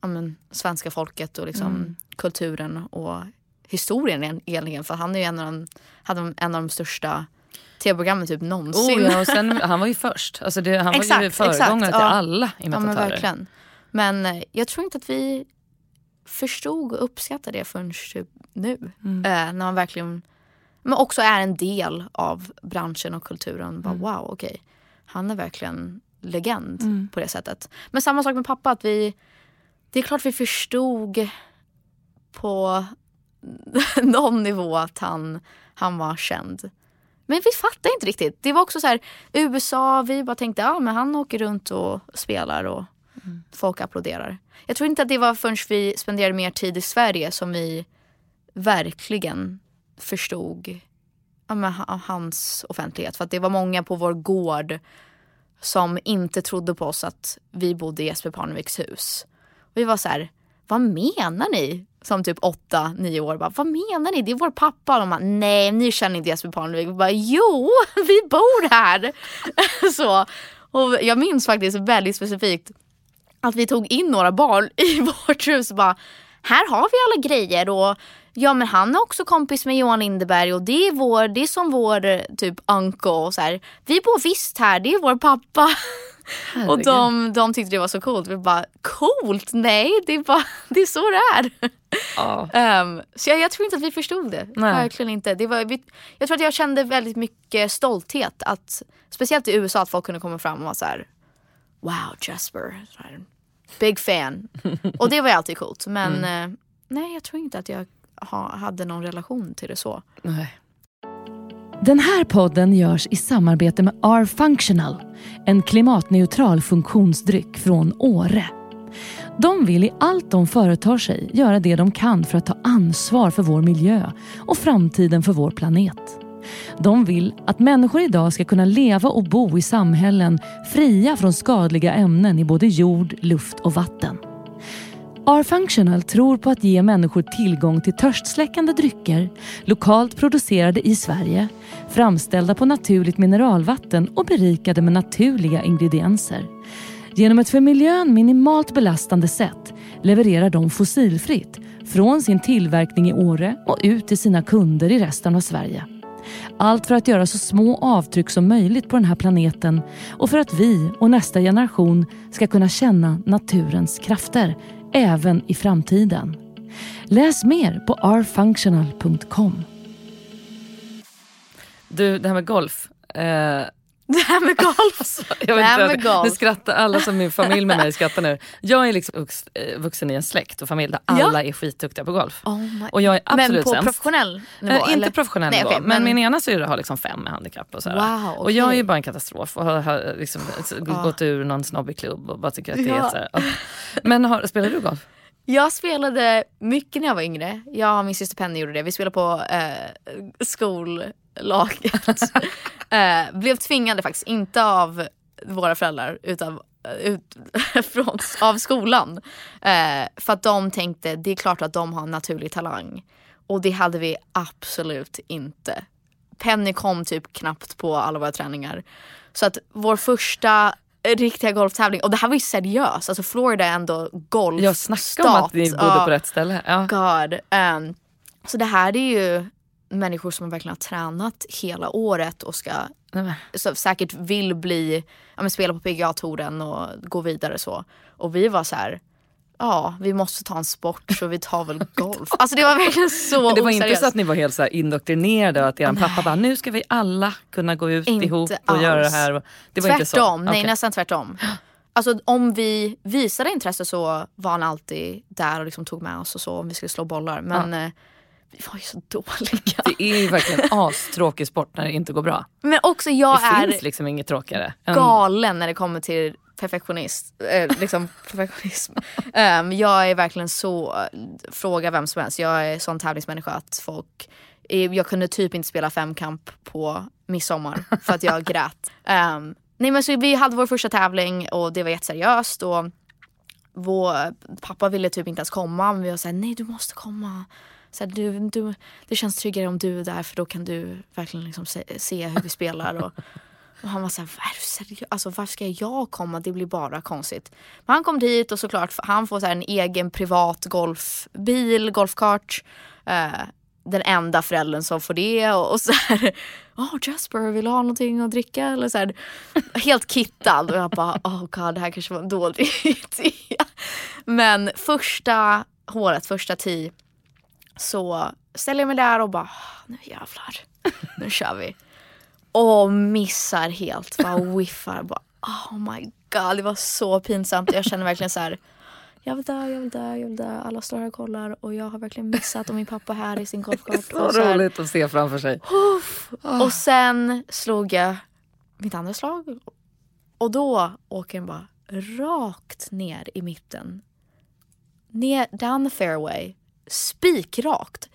ja, men, svenska folket och liksom mm. kulturen och historien egentligen. För han är ju en av de, hade en av de största tv-programmen typ någonsin. Oh, ja, och sen, han var ju först. Alltså det, han exakt, var ju föregångare till ja. alla imitatörer. Ja, men, verkligen. men eh, jag tror inte att vi förstod och uppskattade det förrän typ nu. Mm. Eh, när man verkligen men också är en del av branschen och kulturen. Bara, mm. Wow, okej. Okay. Han är verkligen legend mm. på det sättet. Men samma sak med pappa. att vi det är klart vi förstod på någon nivå att han, han var känd. Men vi fattade inte riktigt. Det var också så här, USA, vi bara tänkte ja men han åker runt och spelar och mm. folk applåderar. Jag tror inte att det var förrän vi spenderade mer tid i Sverige som vi verkligen förstod ja, men, hans offentlighet. För att det var många på vår gård som inte trodde på oss att vi bodde i Jesper Parneviks hus. Och vi var så här, vad menar ni? Som typ åtta, nio år. Bara, vad menar ni? Det är vår pappa. Och de bara, nej ni känner inte Jesper Parnevik. Bara, jo vi bor här. så. Och jag minns faktiskt väldigt specifikt att vi tog in några barn i vårt hus och bara, här har vi alla grejer och ja men han är också kompis med Johan Lindeberg och det är, vår, det är som vår typ uncle och så här. Vi bor visst här, det är vår pappa. Herregud. Och de, de tyckte det var så coolt. Vi bara, coolt? Nej, det är, bara, det är så det är. Oh. Um, så jag, jag, tror inte att vi förstod det. Nej. Verkligen inte. Det var, vi, jag tror att jag kände väldigt mycket stolthet. Att, speciellt i USA att folk kunde komma fram och vara så här, Wow Jasper. Big fan. och det var ju alltid coolt. Men mm. uh, nej jag tror inte att jag ha, hade någon relation till det så. Nej. Den här podden görs i samarbete med R-Functional, en klimatneutral funktionsdryck från Åre. De vill i allt de företar sig göra det de kan för att ta ansvar för vår miljö och framtiden för vår planet. De vill att människor idag ska kunna leva och bo i samhällen fria från skadliga ämnen i både jord, luft och vatten. R-Functional tror på att ge människor tillgång till törstsläckande drycker, lokalt producerade i Sverige, framställda på naturligt mineralvatten och berikade med naturliga ingredienser. Genom ett för miljön minimalt belastande sätt levererar de fossilfritt från sin tillverkning i Åre och ut till sina kunder i resten av Sverige. Allt för att göra så små avtryck som möjligt på den här planeten och för att vi och nästa generation ska kunna känna naturens krafter även i framtiden. Läs mer på rfunctional.com. Du, det här med golf. Eh, det här med golf. Alltså, jag det här med golf. Nu skrattar alla som min familj med mig skrattar nu. Jag är liksom eh, vuxen i en släkt och familj där alla ja. är skitduktiga på golf. Oh och jag är absolut Men på sämst. professionell nivå? Äh, inte professionell Nej, nivå. Okay, men... men... min ena syrra har liksom fem med handikapp. Och, sådär. Wow, okay. och jag är ju bara en katastrof och har, har liksom oh. gått ur någon snobbig klubb och bara tycker att det ja. är så. Men har, spelar du golf? Jag spelade mycket när jag var yngre. Jag och min syster Penny gjorde det. Vi spelade på eh, skollaget. eh, blev tvingade faktiskt, inte av våra föräldrar utan eh, ut, från, av skolan. Eh, för att de tänkte det är klart att de har en naturlig talang. Och det hade vi absolut inte. Penny kom typ knappt på alla våra träningar. Så att vår första riktiga golftävling. Och det här var ju seriöst. Alltså Florida är ändå golfstat. Jag snackade om att ni bodde på rätt ställe. Ja. God. Um, så det här är ju människor som verkligen har tränat hela året och ska så säkert vill bli, ja, men spela på PGA-touren och gå vidare så. Och vi var så här, ja vi måste ta en sport så vi tar väl golf. Alltså det var verkligen så Men Det var oseriöst. inte så att ni var helt så indoktrinerade och att er pappa bara nu ska vi alla kunna gå ut inte ihop och alls. göra det här. Det var tvärtom, inte så? nej okay. nästan tvärtom. Alltså om vi visade intresse så var han alltid där och liksom tog med oss och så om vi skulle slå bollar. Men ja. eh, vi var ju så dåliga. Det är ju verkligen astråkig sport när det inte går bra. Men också jag det är finns liksom inget tråkigare. galen när det kommer till perfektionist, eh, liksom perfektionism. Um, jag är verkligen så, fråga vem som helst, jag är sån tävlingsmänniska att folk jag kunde typ inte spela femkamp på midsommar för att jag grät. Um, nej men så vi hade vår första tävling och det var jätteseriöst och vår pappa ville typ inte ens komma men vi var såhär nej du måste komma. Så här, du, du, det känns tryggare om du är där för då kan du verkligen liksom se, se hur vi spelar. Och, och han var såhär, är du seriös? Alltså varför ska jag komma? Det blir bara konstigt. Men han kom dit och såklart, han får så en egen privat golfbil, golfkart. Eh, den enda föräldern som får det och, och så här, oh Jasper vill du ha någonting att dricka? Eller så här, helt kittad och jag bara, oh god det här kanske var en dålig idé. Men första håret, första tee så ställer jag mig där och bara, nu jävlar, nu kör vi. Och missar helt, bara whiffar. Bara, oh my god, det var så pinsamt. Jag känner verkligen så här, jag vill dö, jag vill dö, jag vill dö. Alla står här och kollar och jag har verkligen missat och min pappa är här i sin golfkart. Så så här, roligt att se framför sig. Och sen slog jag mitt andra slag och då åker den bara rakt ner i mitten. Ner, down the fairway, spikrakt.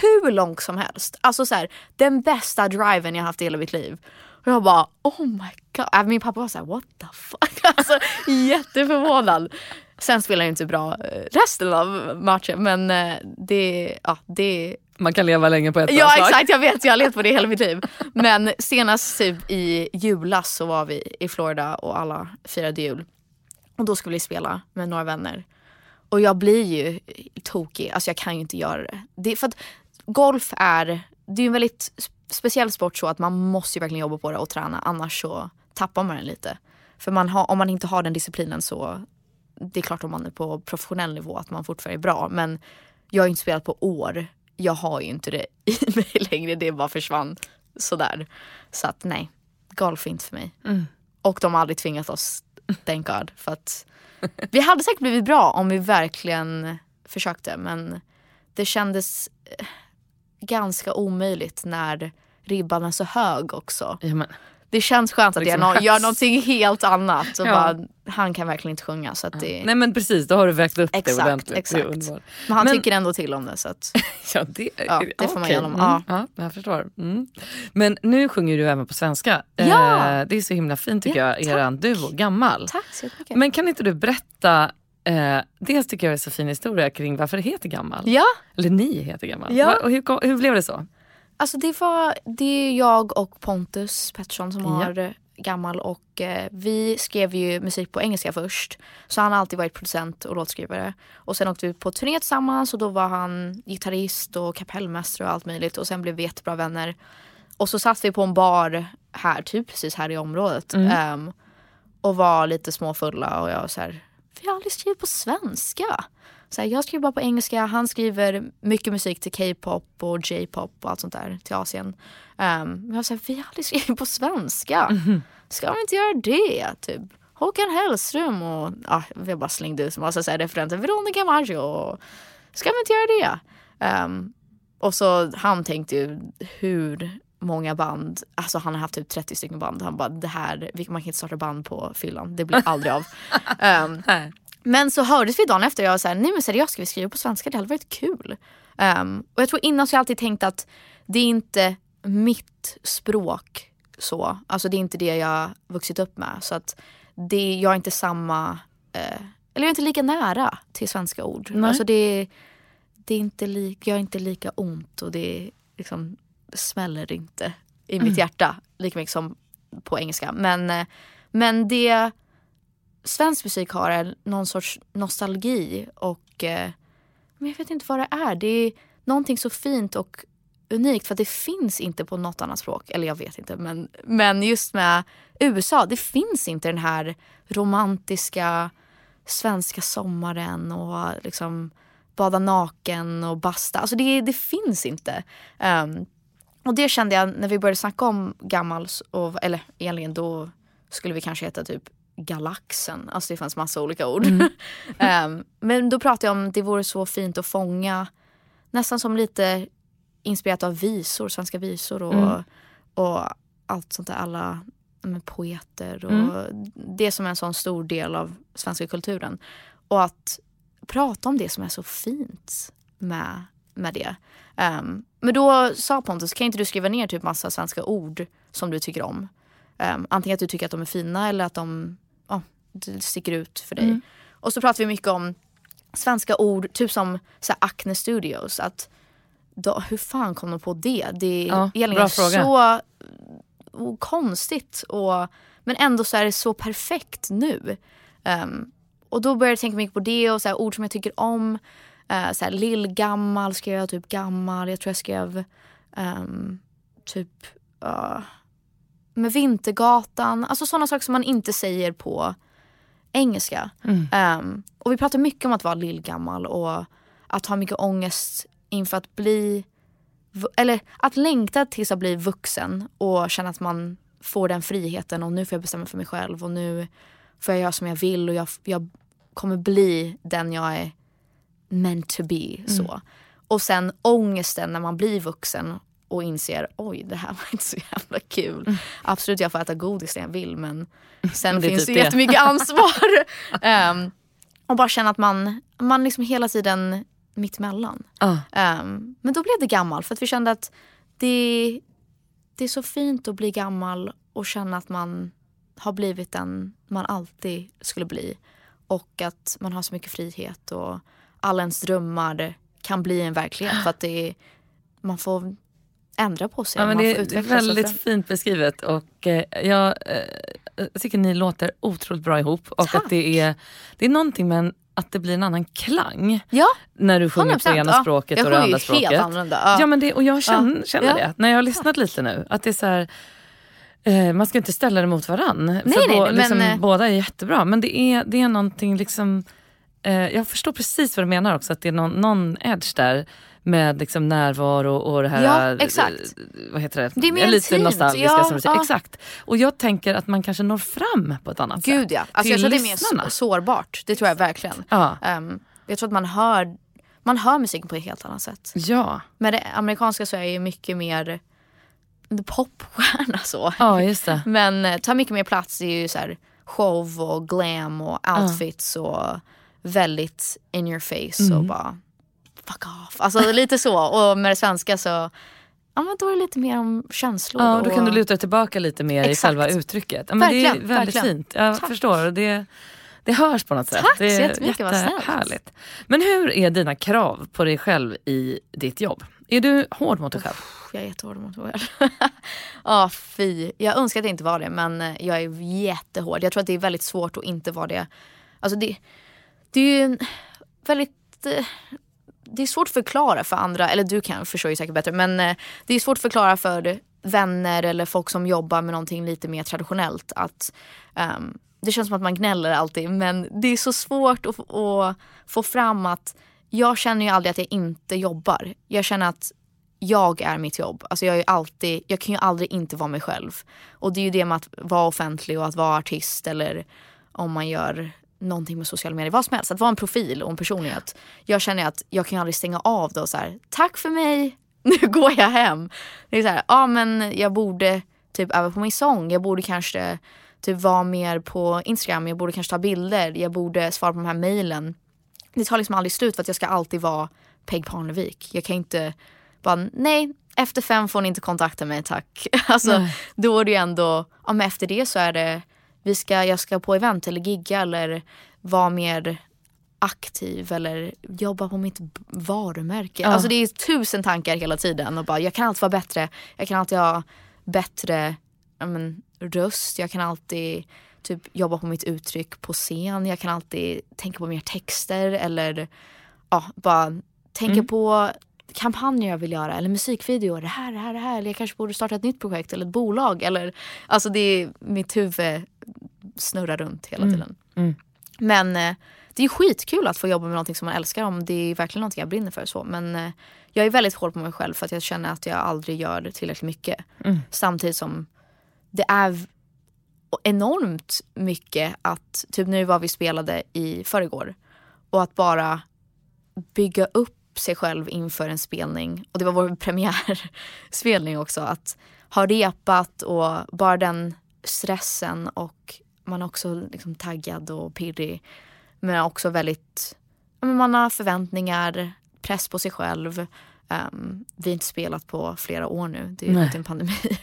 Hur långt som helst. Alltså så här, den bästa driven jag haft i hela mitt liv. Och jag bara oh my god. Äh, Min pappa var så här, what the fuck. Alltså jätteförvånad. Sen spelade jag inte bra eh, resten av matchen men eh, det, ja, det Man kan leva länge på ett Ja slag. exakt, jag vet. Jag har levt på det hela mitt liv. Men senast typ i julas så var vi i Florida och alla firade jul. Och då skulle vi spela med några vänner. Och jag blir ju tokig, alltså jag kan ju inte göra det. det för att golf är, det är en väldigt speciell sport så att man måste ju verkligen jobba på det och träna annars så tappar man den lite. För man har, om man inte har den disciplinen så, det är klart om man är på professionell nivå att man fortfarande är bra men jag har ju inte spelat på år. Jag har ju inte det i mig längre, det bara försvann sådär. Så att nej, golf är inte för mig. Och de har aldrig tvingat oss, thank God. För att vi hade säkert blivit bra om vi verkligen försökte men det kändes eh, ganska omöjligt när ribban är så hög också. Ja, det känns skönt att Liksom jag no- gör någonting helt annat. Och Ja. bara, han kan verkligen inte sjunga. Så det, nej men precis, då har du vägt upp det Exakt, ordentligt. Det är exakt. underbart. men han men- tycker ändå till om det. Så att, Ja, det, Ja, det får man okej. igenom. Mm, Ja. ja, jag förstår. Mm. Men nu sjunger du även på svenska. Ja. Eh, det är så himla fint tycker Ja, jag, eran duo, Gammal. tack så jättemycket. Men kan inte du berätta, eh, dels tycker jag det är så fin historia kring varför det heter Gammal. Ja, Eller ni heter Gammal. Ja. Och hur, hur blev det så? Alltså det var det är jag och Pontus Pettersson som Ja. har eh, gammal och eh, vi skrev ju musik på engelska först. Så han har alltid varit producent och låtskrivare. Och sen åkte vi på turné tillsammans och då var han gitarrist och kapellmästare och allt möjligt. Och sen blev vi jättebra vänner. Och så satt vi på en bar här, typ precis här i området. ehm, och var lite småfulla och jag så här, vi har aldrig skrivit på svenska. Så här, jag skriver bara på engelska, han skriver mycket musik till K-pop och J-pop och allt sånt där till Asien. Um, jag var så här, vi har aldrig skrivit på svenska. Ska vi inte göra det? Typ. Håkan Hellström och ja, vi bara slängde ut massa så här referenser. Veronica Maggio. och Ska vi inte göra det? Ehm, och så han tänkte ju hur många band, alltså han har haft typ 30 stycken band. Han bara det här, man kan inte starta band på fyllan, det blir aldrig av. Ehm, men så hördes vi dagen efter och jag såhär, nej men seriöst ska vi skriva på svenska? Det hade varit kul. Ehm, och jag tror innan så har jag alltid tänkt att det är inte mitt språk så. Alltså det är inte det jag vuxit upp med. Så att det, jag är inte samma, eh, eller jag är inte lika nära till svenska ord. Nej. Alltså det, det är inte li, jag är inte lika ont och det liksom smäller inte i mitt hjärta lika mycket som på engelska. Men, eh, men det svensk musik har är någon sorts nostalgi och eh, men jag vet inte vad det är. Det är någonting så fint och unikt för att det finns inte på något annat språk. Eller jag vet inte men, men just med USA, det finns inte den här romantiska svenska sommaren och liksom bada naken och basta. Alltså det, det finns inte. Um, och det kände jag när vi började snacka om gammal, och, eller egentligen då skulle vi kanske heta typ galaxen. Alltså det fanns massa olika ord. Ehm, men då pratade jag om det vore så fint att fånga nästan som lite inspirerat av visor, svenska visor och, och allt sånt där. Alla men, poeter och det som är en sån stor del av svenska kulturen. Och att prata om det som är så fint med, med det. Ehm, men då sa Pontus, kan inte du skriva ner typ massa svenska ord som du tycker om? Um, antingen att du tycker att de är fina eller att de det sticker ut för dig. Och så pratar vi mycket om svenska ord, typ som så Acne Studios. Att då, hur fan kom de på det? Det är Ja, så och konstigt. Och, men ändå så är det så perfekt nu. Ehm, och då började jag tänka mycket på det och så här, ord som jag tycker om. Uh, så här, Lill-gammal skrev jag, typ gammal. Jag tror jag skrev ehm, typ uh, med Vintergatan. Alltså sådana saker som man inte säger på engelska. Ehm, och vi pratar mycket om att vara lillgammal och att ha mycket ångest inför att bli eller att längta tills att bli vuxen och känna att man får den friheten och nu får jag bestämma för mig själv och nu får jag göra som jag vill och jag, jag kommer bli den jag är meant to be. Så. Mm. Och sen ångesten när man blir vuxen och inser oj det här var inte så jävla kul. Mm. Absolut jag får äta godis när jag vill men sen det finns typ det jättemycket ansvar. um, och bara känna att man, man liksom hela tiden mittemellan. Uh. Um, men då blev det gammal för att vi kände att det, det är så fint att bli gammal och känna att man har blivit den man alltid skulle bli. Och att man har så mycket frihet och alla ens drömmar kan bli en verklighet. För att det är, man får ändra på sig. Ja, men det, är väldigt fint beskrivet och eh, jag, eh, jag tycker ni låter otroligt bra ihop. Och Tack. att det är, det är någonting med en, att det blir en annan klang ja, när du sjunger 100%. på ena språket ja, och det andra språket. Helt annorlunda. Ja. ja men det, och jag känner, känner det när jag har lyssnat lite nu. Att det är så här, eh, man ska inte ställa det mot varann. Nej, för nej, bo, liksom, men, båda är jättebra men det är, det är någonting liksom eh, jag förstår precis vad du menar också, att det är någon, någon edge där med liksom närvaro och det här, ja, exakt. vad heter det, det är mer lite nostalgiska ja, som du säger. Ja. Exakt. Och jag tänker att man kanske når fram på ett annat Gud, sätt. Gud ja, alltså, jag tror det är mer sårbart. Det tror jag verkligen. Ja. Um, jag tror att man hör, man hör musiken på ett helt annat sätt. Ja. Med det amerikanska så är ju mycket mer popstjärna så. Ja, just det. Men eh, tar mycket mer plats i ju så här, show och glam och outfits och väldigt in your face mm. och bara fuck off. Alltså lite så. Och med det svenska så Ja men då är det lite mer om känslor. Ja, och då kan du luta tillbaka lite mer Exakt. i själva uttrycket. Ja, men verkligen, det är väldigt verkligen. fint. Jag Tack. förstår. Det, det hörs på något sätt. Tack det är så jättemycket, vad snällt. Men hur är dina krav på dig själv i ditt jobb? Är du hård mot dig själv? Jag är jättehård mot mig själv. Ja, oh, fy. Jag önskar att jag inte var det men jag är jättehård. Jag tror att det är väldigt svårt att inte vara det. Alltså det, det är ju en väldigt eh, det är svårt att förklara för andra, eller du kan förstå ju säkert bättre, men eh, det är svårt att förklara för vänner eller folk som jobbar med någonting lite mer traditionellt att um, det känns som att man gnäller alltid men det är så svårt att, att få fram att jag känner ju aldrig att jag inte jobbar. Jag känner att jag är mitt jobb. Alltså jag, är alltid, jag kan ju aldrig inte vara mig själv. Och det är ju det med att vara offentlig och att vara artist eller om man gör någonting med sociala medier, vad som helst. Att vara en profil och en personlighet. Jag känner att jag kan aldrig stänga av det och så här, tack för mig, nu går jag hem. Det är så här, ja men jag borde typ öva på min sång, jag borde kanske typ vara mer på Instagram, jag borde kanske ta bilder, jag borde svara på de här mejlen. Det tar liksom aldrig slut för att jag ska alltid vara Peg Parnevik. Jag kan inte bara, nej, efter fem får ni inte kontakta mig tack. alltså, nej. då är det ju ändå, ja men efter det så är det vi ska, jag ska på event eller gigga eller vara mer aktiv eller jobba på mitt varumärke. Ja. Alltså det är tusen tankar hela tiden och bara jag kan alltid vara bättre. Jag kan alltid ha bättre men, röst. Jag kan alltid typ jobba på mitt uttryck på scen. Jag kan alltid tänka på mer texter eller ja, bara tänka mm. på kampanjer jag vill göra eller musikvideor. Det här, det här, det här. Eller jag kanske borde starta ett nytt projekt eller ett bolag. Eller, alltså det är, mitt huvud snurrar runt hela mm. tiden. Mm. Men eh, det är skitkul att få jobba med någonting som man älskar om det är verkligen någonting jag brinner för. Så. Men eh, jag är väldigt hård på mig själv för att jag känner att jag aldrig gör tillräckligt mycket. Mm. Samtidigt som det är enormt mycket att, typ nu var vi spelade i förrgår och att bara bygga upp sig själv inför en spelning. Och det var vår premiärspelning också. Att ha repat och bara den stressen och man är också liksom taggad och pirrig. Men också väldigt, man har förväntningar, press på sig själv. Um, vi har inte spelat på flera år nu, det är ju en pandemi.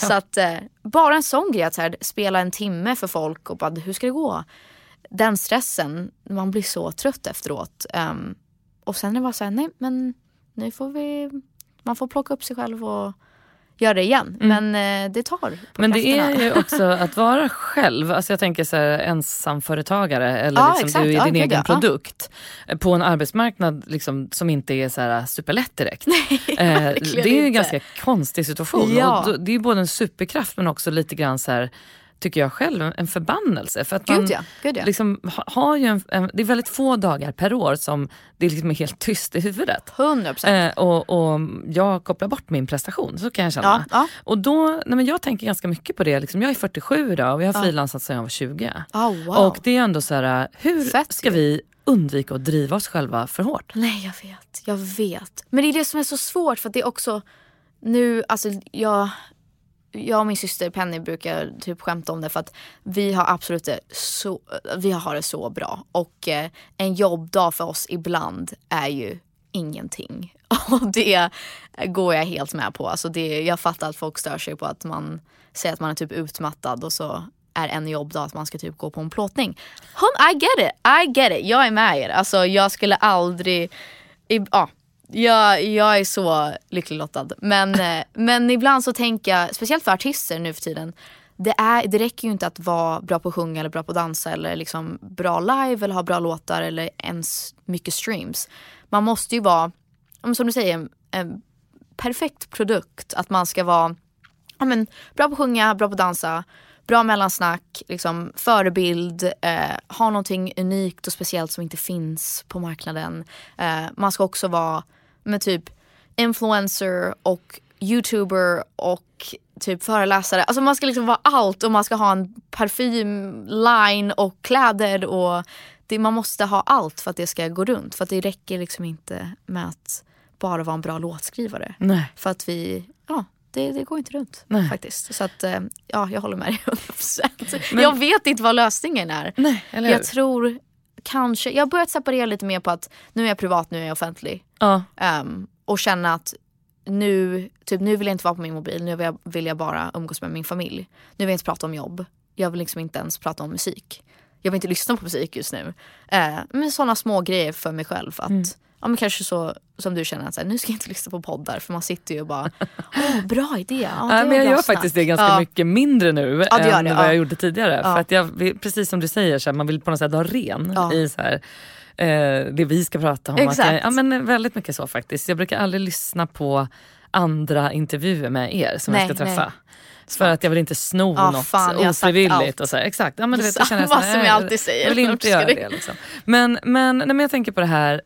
Ja. Så att uh, bara en sån grej att så här, spela en timme för folk och bara hur ska det gå? Den stressen, man blir så trött efteråt. Um, och sen är det bara så här, nej men nu får vi, man får plocka upp sig själv och göra det igen. Mm. Men eh, det tar Men det är ju också att vara själv. Alltså jag tänker så här, ensamföretagare eller ja, liksom du i din ja, egen ja. produkt. På en arbetsmarknad liksom, som inte är så här superlätt direkt. Nej, eh, det är ju en ganska konstig situation. Och det är både en superkraft men också lite grann så här tycker jag själv, en förbannelse. För att Gud man ja, gud ja. liksom ha- har ju en, en, det är väldigt få dagar per år som det liksom är helt tyst i huvudet. 100 procent. Eh, och, och jag kopplar bort min prestation, så kan jag känna. Ja, ja. Och då, nej men jag tänker ganska mycket på det. Liksom, jag är 47 idag och jag har frilansat sedan jag var 20. Oh, wow. Och det är ändå så här, hur Fett ska vi undvika att driva oss själva för hårt? Nej jag vet, jag vet. Men det är det som är så svårt för att det är också nu, alltså jag, jag och min syster Penny brukar typ skämta om det för att vi har absolut det så, vi har det så bra. Och eh, en jobbdag för oss ibland är ju ingenting. Och det går jag helt med på. Alltså det, jag fattar att folk stör sig på att man säger att man är typ utmattad och så är en jobbdag att man ska typ gå på en plåtning. Hon, I get it, I get it. Jag är med er. Alltså jag skulle aldrig, i, ah, jag, jag är så lycklig lottad. Men, eh, men ibland så tänker jag, speciellt för artister nu för tiden, det, är, det räcker ju inte att vara bra på att sjunga eller bra på att dansa eller liksom bra live eller ha bra låtar eller ens mycket streams. Man måste ju vara, som du säger, en, en perfekt produkt. Att man ska vara ja, men, bra på att sjunga, bra på att dansa, bra mellansnack, liksom, förebild, eh, ha någonting unikt och speciellt som inte finns på marknaden. Eh, man ska också vara med typ influencer och youtuber och typ föreläsare. Alltså man ska liksom vara allt och man ska ha en parfymline och kläder och det, man måste ha allt för att det ska gå runt. För att det räcker liksom inte med att bara vara en bra låtskrivare. Nej. För att vi, ja, det, det går inte runt Nej. faktiskt. Så att, eh, ja, jag håller med dig 100%. Men- Jag vet inte vad lösningen är. Nej? Jag tror kanske, jag har börjat separera lite mer på att nu är jag privat, nu är jag offentlig. Ja. Ehm, och känna att nu, typ, nu vill jag inte vara på min mobil, nu vill jag, vill jag bara umgås med min familj. Nu vill jag inte prata om jobb. Jag vill liksom inte ens prata om musik. Jag vill inte lyssna på musik just nu. Uh, men sådana små grejer för mig själv. Att, Mm. ja, men kanske så som du känner att så här, nu ska jag inte lyssna på poddar för man sitter ju och bara, åh bra idé. Ja, men jag gör snack." faktiskt det ganska Ja. mycket mindre nu Ja, det än det, vad ja. jag gjorde tidigare. För att jag, precis som du säger, så här, man vill på något sätt ha ren i så här, eh, det vi ska prata om. Exakt. jag, ja, men väldigt mycket så faktiskt. Jag brukar aldrig lyssna på andra intervjuer med er som Nej, jag ska träffa. nej. För att jag vill inte sno Ja, något fan, ofrivilligt. Och så här, exakt. Ja, men du vet, Samma jag som jag alltid säger. Jag vill inte göra det. Liksom. Men, men, nej, men jag tänker på det här.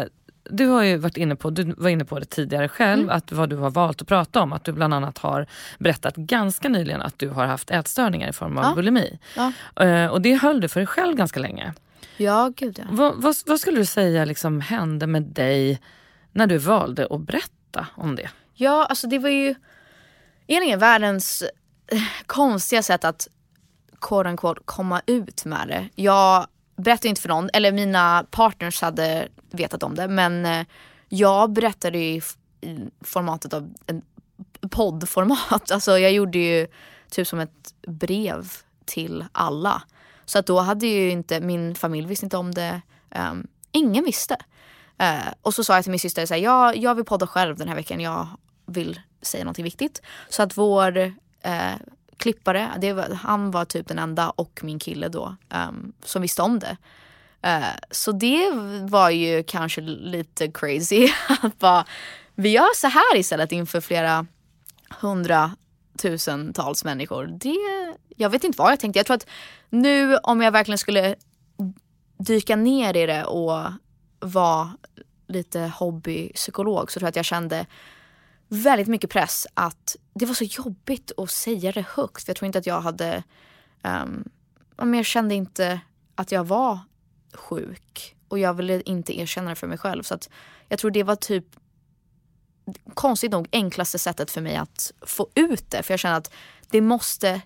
Eh, du har ju varit inne på, du var inne på det tidigare själv, Mm. att vad du har valt att prata om. Att du bland annat har berättat ganska nyligen att du har haft ätstörningar i form av Ja. bulimi. Ja. Eh, och det höll du för dig själv ganska länge. Ja, gud ja. Vad, vad, vad skulle du säga liksom hände med dig när du valde att berätta om det? Ja, alltså det var ju egentligen världens eh, konstiga sätt att quote unquote, komma ut med det. Jag berättade inte för någon, eller mina partners hade vetat om det men eh, jag berättade ju i, formatet av en poddformat. Alltså jag gjorde ju typ som ett brev till alla. Så att då hade ju inte, min familj visste inte om det. Um, ingen visste. Uh, och så sa jag till min syster, så här, jag, jag vill podda själv den här veckan. Jag vill säga någonting viktigt. Så att vår uh, klippare, det var, han var typ den enda och min kille då um, som visste om det. Uh, så det var ju kanske lite crazy. att bara, vi gör så här istället inför flera hundra hundratusentals människor. Det, jag vet inte vad jag tänkte. Jag tror att nu om jag verkligen skulle dyka ner i det och vara lite hobbypsykolog så tror jag att jag kände väldigt mycket press att det var så jobbigt att säga det högt. För jag tror inte att jag hade, um, men jag kände inte att jag var sjuk. Och jag ville inte erkänna det för mig själv. Så att jag tror det var typ konstigt nog enklaste sättet för mig att få ut det. För jag känner att det måste,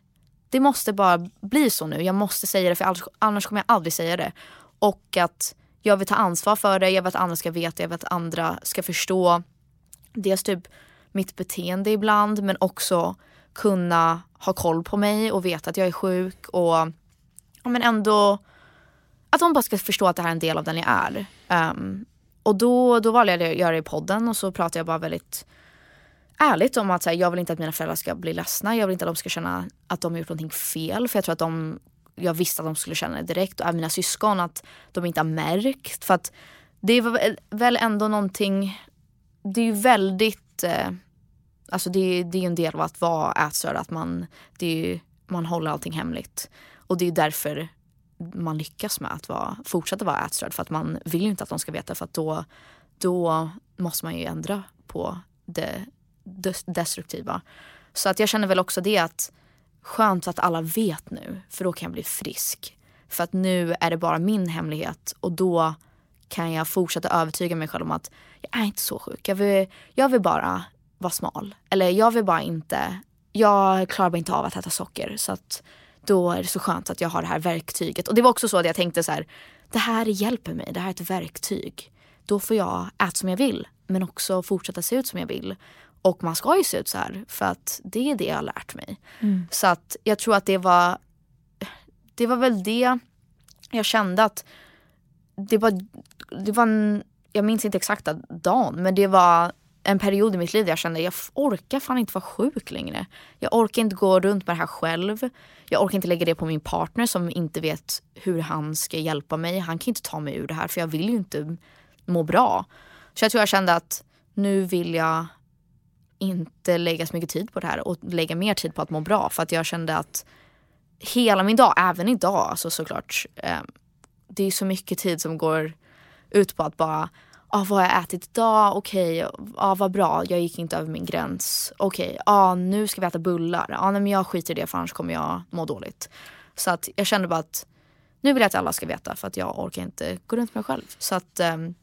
det måste bara bli så nu. Jag måste säga det för annars, annars kommer jag aldrig säga det. Och att jag vill ta ansvar för det, jag vill att andra ska veta, jag vill att andra ska förstå dels typ mitt beteende ibland men också kunna ha koll på mig och veta att jag är sjuk och ja, men ändå att de bara ska förstå att det här är en del av den jag är. Um, och då, då valde jag att göra det i podden och så pratade jag bara väldigt ärligt om att så här, jag vill inte att mina föräldrar ska bli ledsna. Jag vill inte att de ska känna att de har gjort någonting fel. För jag tror att de, jag visste att de skulle känna det direkt. Och även mina syskon att de inte har märkt. För att det var väl- ändå någonting, det är ju väldigt, eh, alltså det, är- det är ju en del av att vara ätstörd. Att man, det är ju man håller allting hemligt. Och det är därför man lyckas med att vara, fortsätta vara ätstörd för att man vill ju inte att de ska veta för att då, då måste man ju ändra på det destruktiva. Så att jag känner väl också det att skönt att alla vet nu för då kan jag bli frisk. För att nu är det bara min hemlighet och då kan jag fortsätta övertyga mig själv om att jag är inte så sjuk. Jag vill, jag vill bara vara smal. Eller jag vill bara inte, jag klarar bara inte av att äta socker. Så att då är det så skönt att jag har det här verktyget. Och det var också så att jag tänkte så här, det här hjälper mig, det här är ett verktyg. Då får jag äta som jag vill men också fortsätta se ut som jag vill. Och man ska ju se ut så här för att det är det jag har lärt mig. Mm. Så att jag tror att det var, det var väl det jag kände att det var, det var en, jag minns inte exakta dagen men det var en period i mitt liv där jag kände jag orkar fan inte vara sjuk längre. Jag orkar inte gå runt med det här själv. Jag orkar inte lägga det på min partner som inte vet hur han ska hjälpa mig. Han kan inte ta mig ur det här för jag vill ju inte må bra. Så jag tror jag kände att nu vill jag inte lägga så mycket tid på det här och lägga mer tid på att må bra. För att jag kände att hela min dag, även idag alltså såklart. Eh, det är så mycket tid som går ut på att bara ah, vad har jag ätit idag? Okej, okay. ah, vad bra, jag gick inte över min gräns. Okej, okay. ah, nu ska vi äta bullar. Ah, nej, men jag skiter i det för annars kommer jag må dåligt. Så att jag kände bara att nu vill jag att alla ska veta för att jag orkar inte gå runt mig själv. Så att um,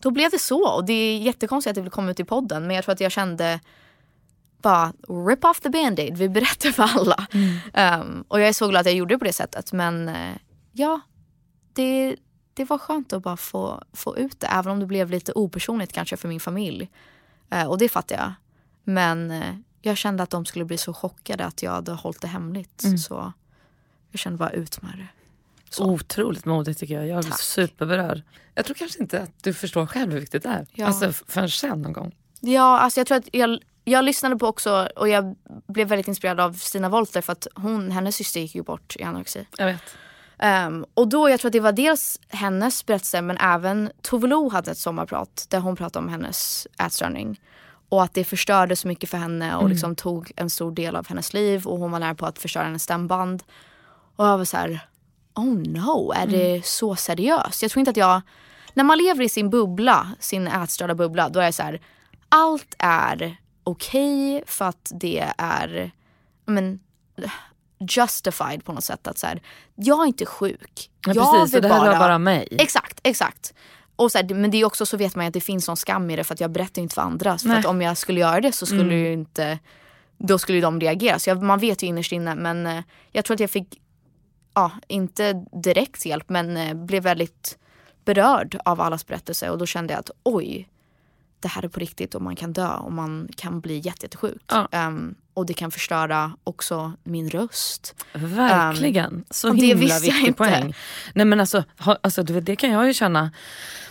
då blev det så och det är jättekonstigt att det vill komma ut i podden men jag tror att jag kände bara rip off the band-aid, vi berättar för alla. Mm. Um, och jag är så glad att jag gjorde det på det sättet men uh, ja, det, det var skönt att bara få, få ut det även om det blev lite opersonligt kanske för min familj. Uh, och det fattar jag. Men uh, jag kände att de skulle bli så chockade att jag hade hållit det hemligt. Mm. Så jag kände bara ut med det. Så. Otroligt modigt tycker jag. Jag är Tack. superberörd. Jag tror kanske inte att du förstår själv hur viktigt det är. Ja. Alltså förrän sen någon gång. Ja, alltså jag tror att jag, jag lyssnade på också och jag blev väldigt inspirerad av Stina Wolter för att hon, hennes syster gick ju bort i anorexi. Jag vet. Um, och då, jag tror att det var dels hennes berättelse men även Tove Lo hade ett sommarprat där hon pratade om hennes ätstörning. Och att det förstörde så mycket för henne och mm. liksom tog en stor del av hennes liv och hon var nära på att förstöra hennes stämband. Och jag var så här, oh no, är det mm. så seriöst? Jag tror inte att jag, när man lever i sin bubbla, sin ätstörda bubbla, då är det så här, allt är okej okay för att det är men, justified på något sätt. Att så här, jag är inte sjuk. Ja, jag precis, det här bara, bara mig. Exakt, exakt. Och så här, men det är också så vet man att det finns någon skam i det för att jag berättar inte för andra. För att om jag skulle göra det så skulle mm. ju inte då skulle de reagera. Så jag, man vet ju innerst inne men eh, jag tror att jag fick ja, inte direkt hjälp men eh, blev väldigt berörd av allas berättelse och då kände jag att oj, det här är på riktigt och man kan dö och man kan bli jättesjuk. Ja. Um, och det kan förstöra också min röst. Verkligen, um, så himla viktig poäng. Nej men alltså, ha, alltså, det kan jag ju känna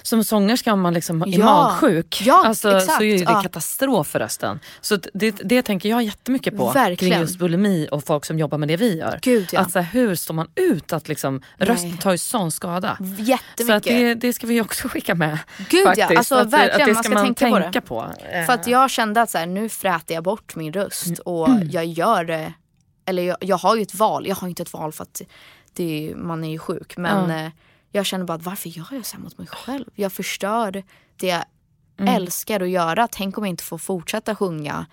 som sångerska om man liksom är ja. magsjuk ja, alltså, exakt. så är det ja. katastrof för rösten. Så det, det tänker jag jättemycket på Verkligen. kring just bulimi och folk som jobbar med det vi gör. Gud, ja. att, så här, hur står man ut att liksom, rösten tar ju sån skada. Jättemycket. Så att det, det ska vi också skicka med. Gud faktiskt. ja, alltså, att, verkligen. Att det ska man man tänka, tänka på. på. För att jag kände att så här, nu fräter jag bort min röst mm. Och jag gör det, eller jag, jag, har ju ett val, jag har inte ett val för att det, man är ju sjuk men mm jag känner bara varför gör jag så här mot mig själv? Jag förstör det jag mm. älskar att göra. Tänk om jag inte får fortsätta sjunga.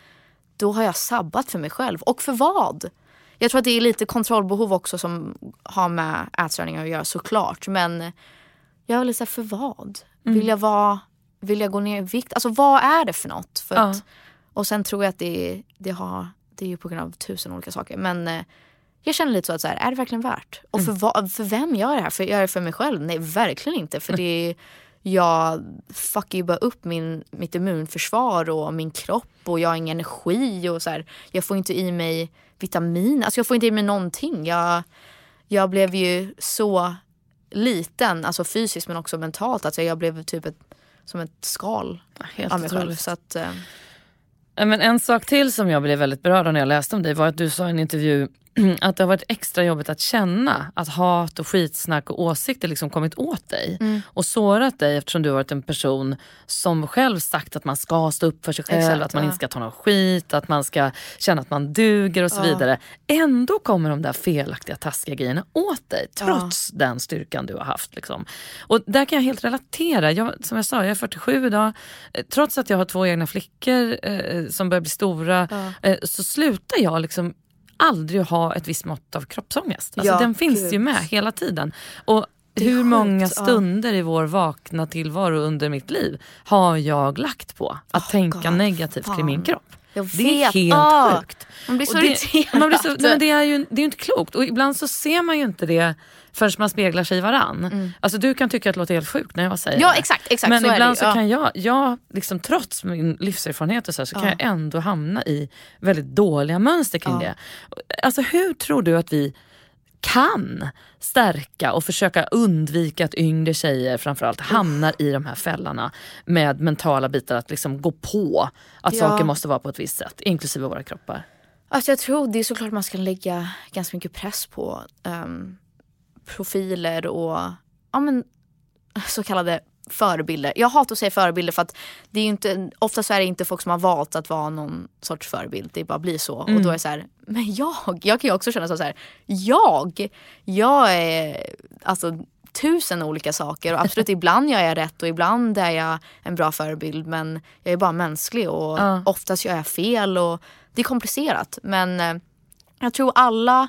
Då har jag sabbat för mig själv. Och för vad? Jag tror att det är lite kontrollbehov också som har med ätstörningar att göra såklart. Men jag vill säga för vad? Mm. Vill jag vara, vill jag gå ner i vikt? Alltså vad är det för något? För att, ja. Och sen tror jag att det, det, har, det är ju på grund av tusen olika saker. Men eh, jag känner lite så att så här, är det verkligen värt? Och för, mm. för vem gör jag det här? För, gör jag det för mig själv? Nej verkligen inte. För det jag fuckar ju bara upp min, mitt immunförsvar och min kropp och jag har ingen energi och så här, Jag får inte i mig vitamin, alltså jag får inte i mig någonting. Jag, jag blev ju så liten, alltså fysiskt men också mentalt. Alltså jag blev typ ett, som ett skal Helt av mig själv. Så att, eh. Men en sak till som jag blev väldigt berörd av när jag läste om dig var att du sa i en intervju att det har varit extra jobbigt att känna att hat och skitsnack och åsikter liksom kommit åt dig Mm. och sårat dig eftersom du har varit en person som själv sagt att man ska stå upp för sig själv, Exakt, att man ja. inte ska ta någon skit, att man ska känna att man duger och så vidare. Ändå kommer de där felaktiga taskiga grejerna åt dig trots den styrkan du har haft. Liksom. Och där kan jag helt relatera. Jag, som jag sa, jag är 47 idag. Eh, Trots att jag har två egna flickor eh, som börjar bli stora eh, så slutar jag liksom aldrig ha ett visst mått av kroppsångest. Alltså, Ja, den finns gud. ju med hela tiden. Och hur många stunder i vår vakna tillvaro under mitt liv har jag lagt på att tänka God, negativt kring min fan. kropp? Jag Det är vet. helt Ah, sjukt. Man blir så Och det, irriterad. man blir så, nej, men det är ju det är ju inte klokt och ibland så ser man ju inte det förrän man speglar sig i varann. Alltså du kan tycka att det låter helt sjukt när jag säger Mm. Ja det. exakt, exakt Men så ibland det. så. Ja. kan jag, jag liksom, trots min livserfarenhet och så, här, så kan jag ändå hamna i väldigt dåliga mönster kring det. Alltså hur tror du att vi kan stärka och försöka undvika att yngre tjejer framförallt hamnar i de här fällorna med mentala bitar att liksom gå på att Ja. saker måste vara på ett visst sätt, inklusive våra kroppar. Alltså jag tror det är såklart man ska lägga ganska mycket press på ehm, profiler och ja, men, så kallade förebilder. Jag hatar att säga förebilder för att det är ju inte, ofta så är det inte folk som har valt att vara någon sorts förebild. Det bara blir så. Och då är det så här, men jag, jag kan ju också känna så här, jag, jag är alltså tusen olika saker och absolut ibland gör jag rätt och ibland är jag en bra förebild men jag är bara mänsklig och Ja. oftast gör jag fel och det är komplicerat men eh, jag tror alla,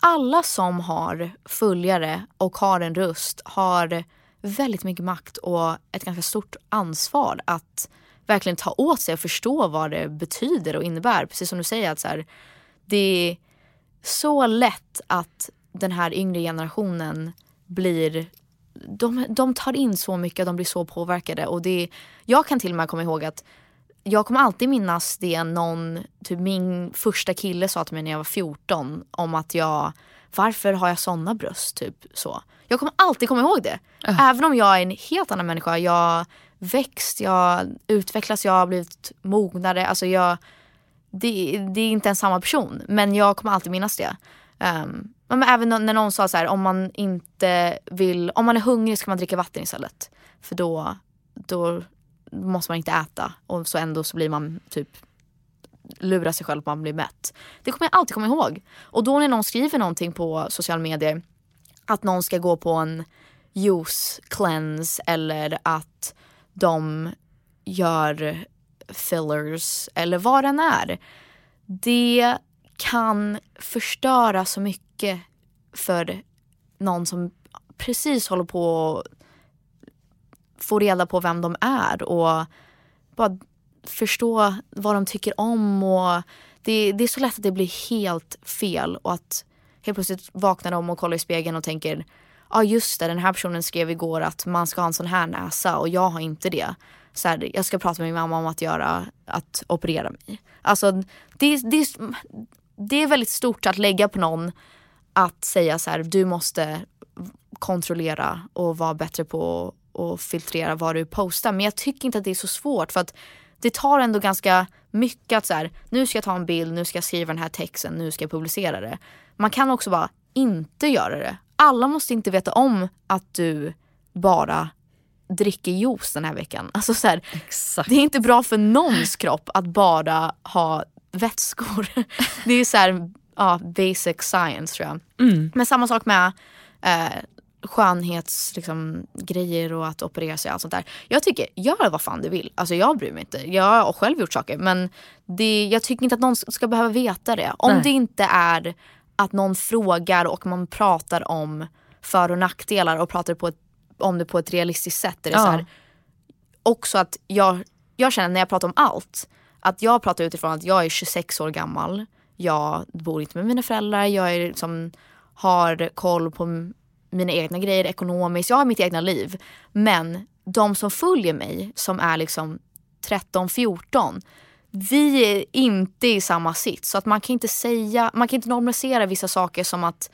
alla som har följare och har en röst har väldigt mycket makt och ett ganska stort ansvar att verkligen ta åt sig och förstå vad det betyder och innebär. Precis som du säger att så här, det är så lätt att den här yngre generationen blir de, de tar in så mycket, de blir så påverkade. Och det, jag kan till och med komma ihåg att jag kommer alltid minnas det någon, typ min första kille sa till mig när jag var 14 om att jag, varför har jag såna bröst? Typ så. Jag kommer alltid komma ihåg det. Även om jag är en helt annan människa. Jag har växt, jag har utvecklats, jag har blivit mognare. Alltså jag, det, det är inte en samma person. Men jag kommer alltid minnas det. Um, men även när någon sa så här, om man inte vill, om man är hungrig ska man dricka vatten istället. För då, då måste man inte äta och så ändå så blir man typ lurar sig själv att man blir mätt. Det kommer jag alltid komma ihåg. Och då när någon skriver någonting på sociala medier att någon ska gå på en juice cleanse eller att de gör fillers eller vad den är. Det kan förstöra så mycket för någon som precis håller på att få reda på vem de är och bara förstå vad de tycker om. Och det, det är så lätt att det blir helt fel och att helt plötsligt vaknar de och kollar i spegeln och tänker ja ah, just det den här personen skrev igår att man ska ha en sån här näsa och jag har inte det. Så här, jag ska prata med min mamma om att göra, att operera mig. Alltså det, det, det är väldigt stort att lägga på någon att säga så här du måste kontrollera och vara bättre på att filtrera vad du postar. Men jag tycker inte att det är så svårt för att det tar ändå ganska mycket att så här, nu ska jag ta en bild, nu ska jag skriva den här texten, nu ska jag publicera det. Man kan också bara inte göra det. Alla måste inte veta om att du bara dricker juice den här veckan. Alltså så här, det är inte bra för någons kropp att bara ha vätskor. Det är så här, ja, basic science tror jag. Mm. Men samma sak med eh, skönhetsgrejer liksom, grejer och att operera sig och allt sånt där. Jag tycker, gör vad fan du vill. Alltså jag bryr mig inte. Jag har själv gjort saker men det, jag tycker inte att någon ska behöva veta det. Om Nej. det inte är att någon frågar och man pratar om för och nackdelar och pratar på ett, om det på ett realistiskt sätt. Är det Ja. så här, också att jag, jag känner när jag pratar om allt, att jag pratar utifrån att jag är 26 år gammal, jag bor inte med mina föräldrar, jag är liksom, har koll på mina egna grejer ekonomiskt, jag har mitt egna liv. Men de som följer mig som är liksom 13-14, vi är inte i samma sits. Så att man kan inte säga, man kan inte normalisera vissa saker som att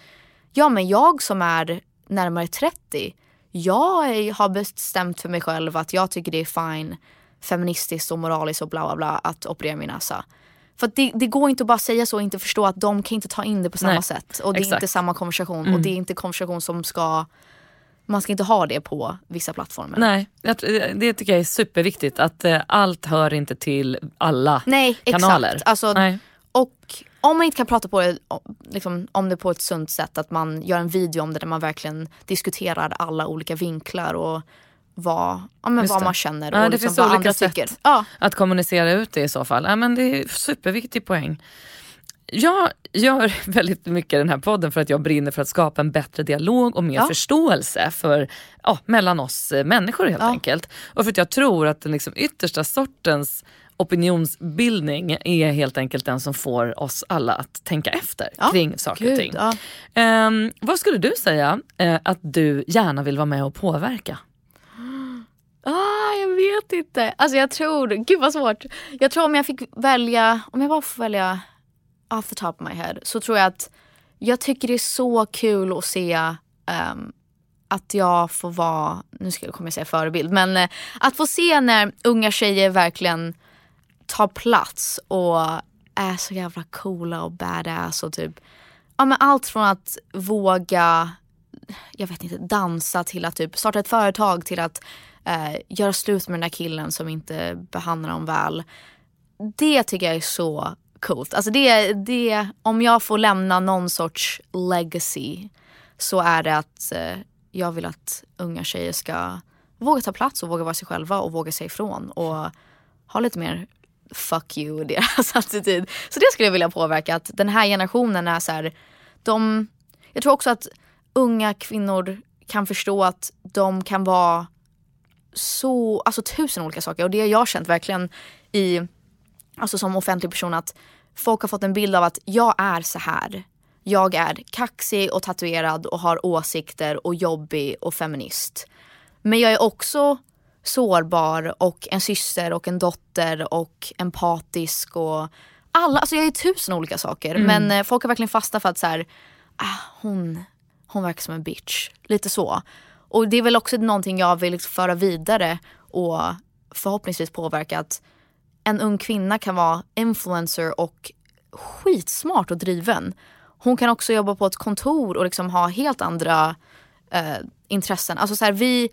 ja men jag som är närmare 30, jag har bestämt för mig själv att jag tycker det är fine feministiskt och moraliskt och bla bla bla att operera min näsa för det, det, går inte att bara säga så och inte förstå att de kan inte ta in det på samma Nej, sätt. Och det exakt. är inte samma konversation mm. och det är inte konversation som ska man ska inte ha det på vissa plattformar. Nej, det tycker jag är superviktigt att eh, allt hör inte till alla Nej, kanaler. Exakt. Alltså, Nej. Och om man inte kan prata på det, liksom, om det på ett sunt sätt, att man gör en video om det där man verkligen diskuterar alla olika vinklar och vad, ja, men vad man känner och ja, det liksom finns vad andra tycker. Ja. Att kommunicera ut det i så fall. Ja, men det är superviktig poäng. Jag gör väldigt mycket den här podden för att jag brinner för att skapa en bättre dialog och mer ja. förståelse för, ja, mellan oss eh, människor helt ja. enkelt. Och för att jag tror att den liksom yttersta sortens opinionsbildning är helt enkelt den som får oss alla att tänka efter ja, kring saker och ting. Ja. Um, vad skulle du säga uh, att du gärna vill vara med och påverka? Ah, jag vet inte. Alltså jag tror, gud vad svårt. Jag tror om jag fick välja, om jag bara får välja off the top of my head så tror jag att jag tycker det är så kul att se um, att jag får vara, nu ska jag, kommer jag säga förebild, men uh, att få se när unga tjejer verkligen tar plats och är så jävla coola och badass och typ ja, men allt från att våga jag vet inte, dansa till att typ starta ett företag till att eh, göra slut med den där killen som inte behandlar dem väl. Det tycker jag är så coolt. Alltså det, det, om jag får lämna någon sorts legacy så är det att eh, jag vill att unga tjejer ska våga ta plats och våga vara sig själva och våga säga ifrån och ha lite mer fuck you i deras attityd. Så det skulle jag vilja påverka, att den här generationen är så här, de, jag tror också att unga kvinnor kan förstå att de kan vara så, alltså tusen olika saker och det har jag känt verkligen i, alltså som offentlig person att folk har fått en bild av att jag är så här. Jag är kaxig och tatuerad och har åsikter och jobbig och feminist. Men jag är också sårbar och en syster och en dotter och empatisk och alla, alltså jag är tusen olika saker mm. men eh, folk har verkligen fastnat för att så här, ah, hon, hon verkar som en bitch. Lite så. Och det är väl också någonting jag vill liksom föra vidare och förhoppningsvis påverka att en ung kvinna kan vara influencer och skitsmart och driven. Hon kan också jobba på ett kontor och liksom ha helt andra eh, intressen. Alltså så här, vi,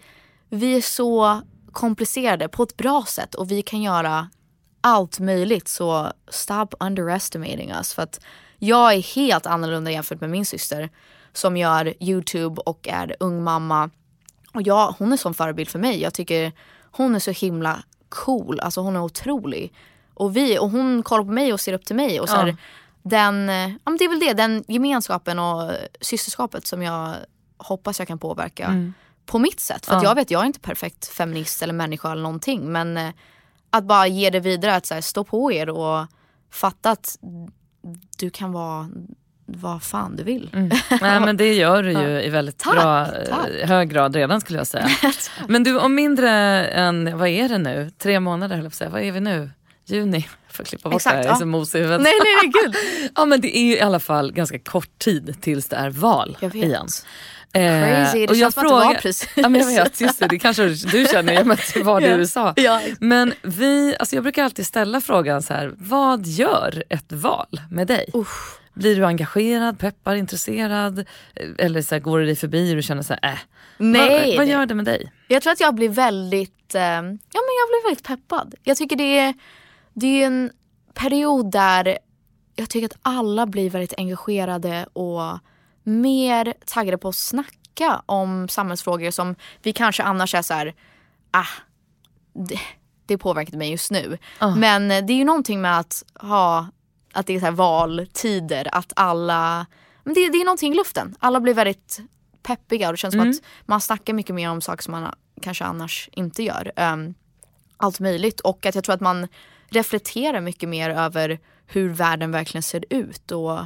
vi är så komplicerade på ett bra sätt och vi kan göra allt möjligt så stop underestimating us. För att jag är helt annorlunda jämfört med min syster som gör YouTube och är ung mamma. Och jag, hon är som förebild för mig. Jag tycker hon är så himla cool. Alltså hon är otrolig. Och, vi, och hon kollar på mig och ser upp till mig. Och så här, ja. den, ja, det är väl det, den gemenskapen och systerskapet som jag hoppas jag kan påverka. Mm på mitt sätt. För ja. jag vet, jag är inte perfekt feminist eller människa eller någonting. Men eh, att bara ge det vidare, att så här, stå på er och fatta att du kan vara vad fan du vill. Mm. Nej men det gör du ju ja. i väldigt tack, bra, tack. Eh, hög grad redan skulle jag säga. men du om mindre än, vad är det nu? Tre månader höll jag på att säga. Vad är vi nu? Juni? Jag får klippa bort Exakt, det här, jag är så mosig i huvudet. Nej nej nej gud. ja men det är ju i alla fall ganska kort tid tills det är val igen. Crazy, det och känns som fråga, att det precis. Ja, men jag vet, just det, det kanske du känner i och med att det var i USA. Ja. Men vi, alltså jag brukar alltid ställa frågan så här, vad gör ett val med dig? Usch. Blir du engagerad, peppar, intresserad? Eller så här, går det dig förbi och du känner så här, äh. Nej, vad, vad gör det med dig? Jag tror att jag blir väldigt, eh, ja men jag blir väldigt peppad. Jag tycker det är, det är en period där jag tycker att alla blir väldigt engagerade och mer taggade på att snacka om samhällsfrågor som vi kanske annars är så här, ah, det, det påverkar mig just nu. Uh. Men det är ju någonting med att ha, att det är så här valtider, att alla, men det, det är någonting i luften. Alla blir väldigt peppiga och det känns mm. som att man snackar mycket mer om saker som man kanske annars inte gör. Um, allt möjligt och att jag tror att man reflekterar mycket mer över hur världen verkligen ser ut och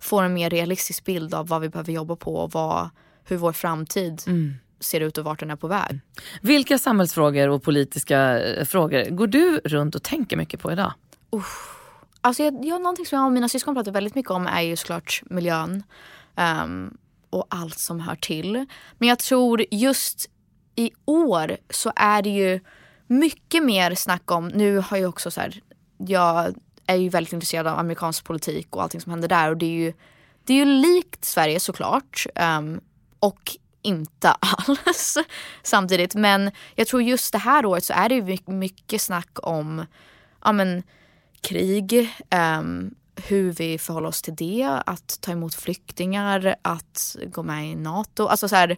får en mer realistisk bild av vad vi behöver jobba på och vad, hur vår framtid mm. ser ut och vart den är på väg. Vilka samhällsfrågor och politiska eh, frågor går du runt och tänker mycket på idag? Uh. Alltså jag, jag, någonting som jag och mina syskon pratar väldigt mycket om är ju såklart miljön. Um, och allt som hör till. Men jag tror just i år så är det ju mycket mer snack om, nu har jag också så här, jag är ju väldigt intresserad av amerikansk politik och allting som händer där och det är ju, det är ju likt Sverige såklart. Um, och inte alls samtidigt. Men jag tror just det här året så är det ju mycket snack om ja, men, krig, um, hur vi förhåller oss till det, att ta emot flyktingar, att gå med i NATO. Alltså så här,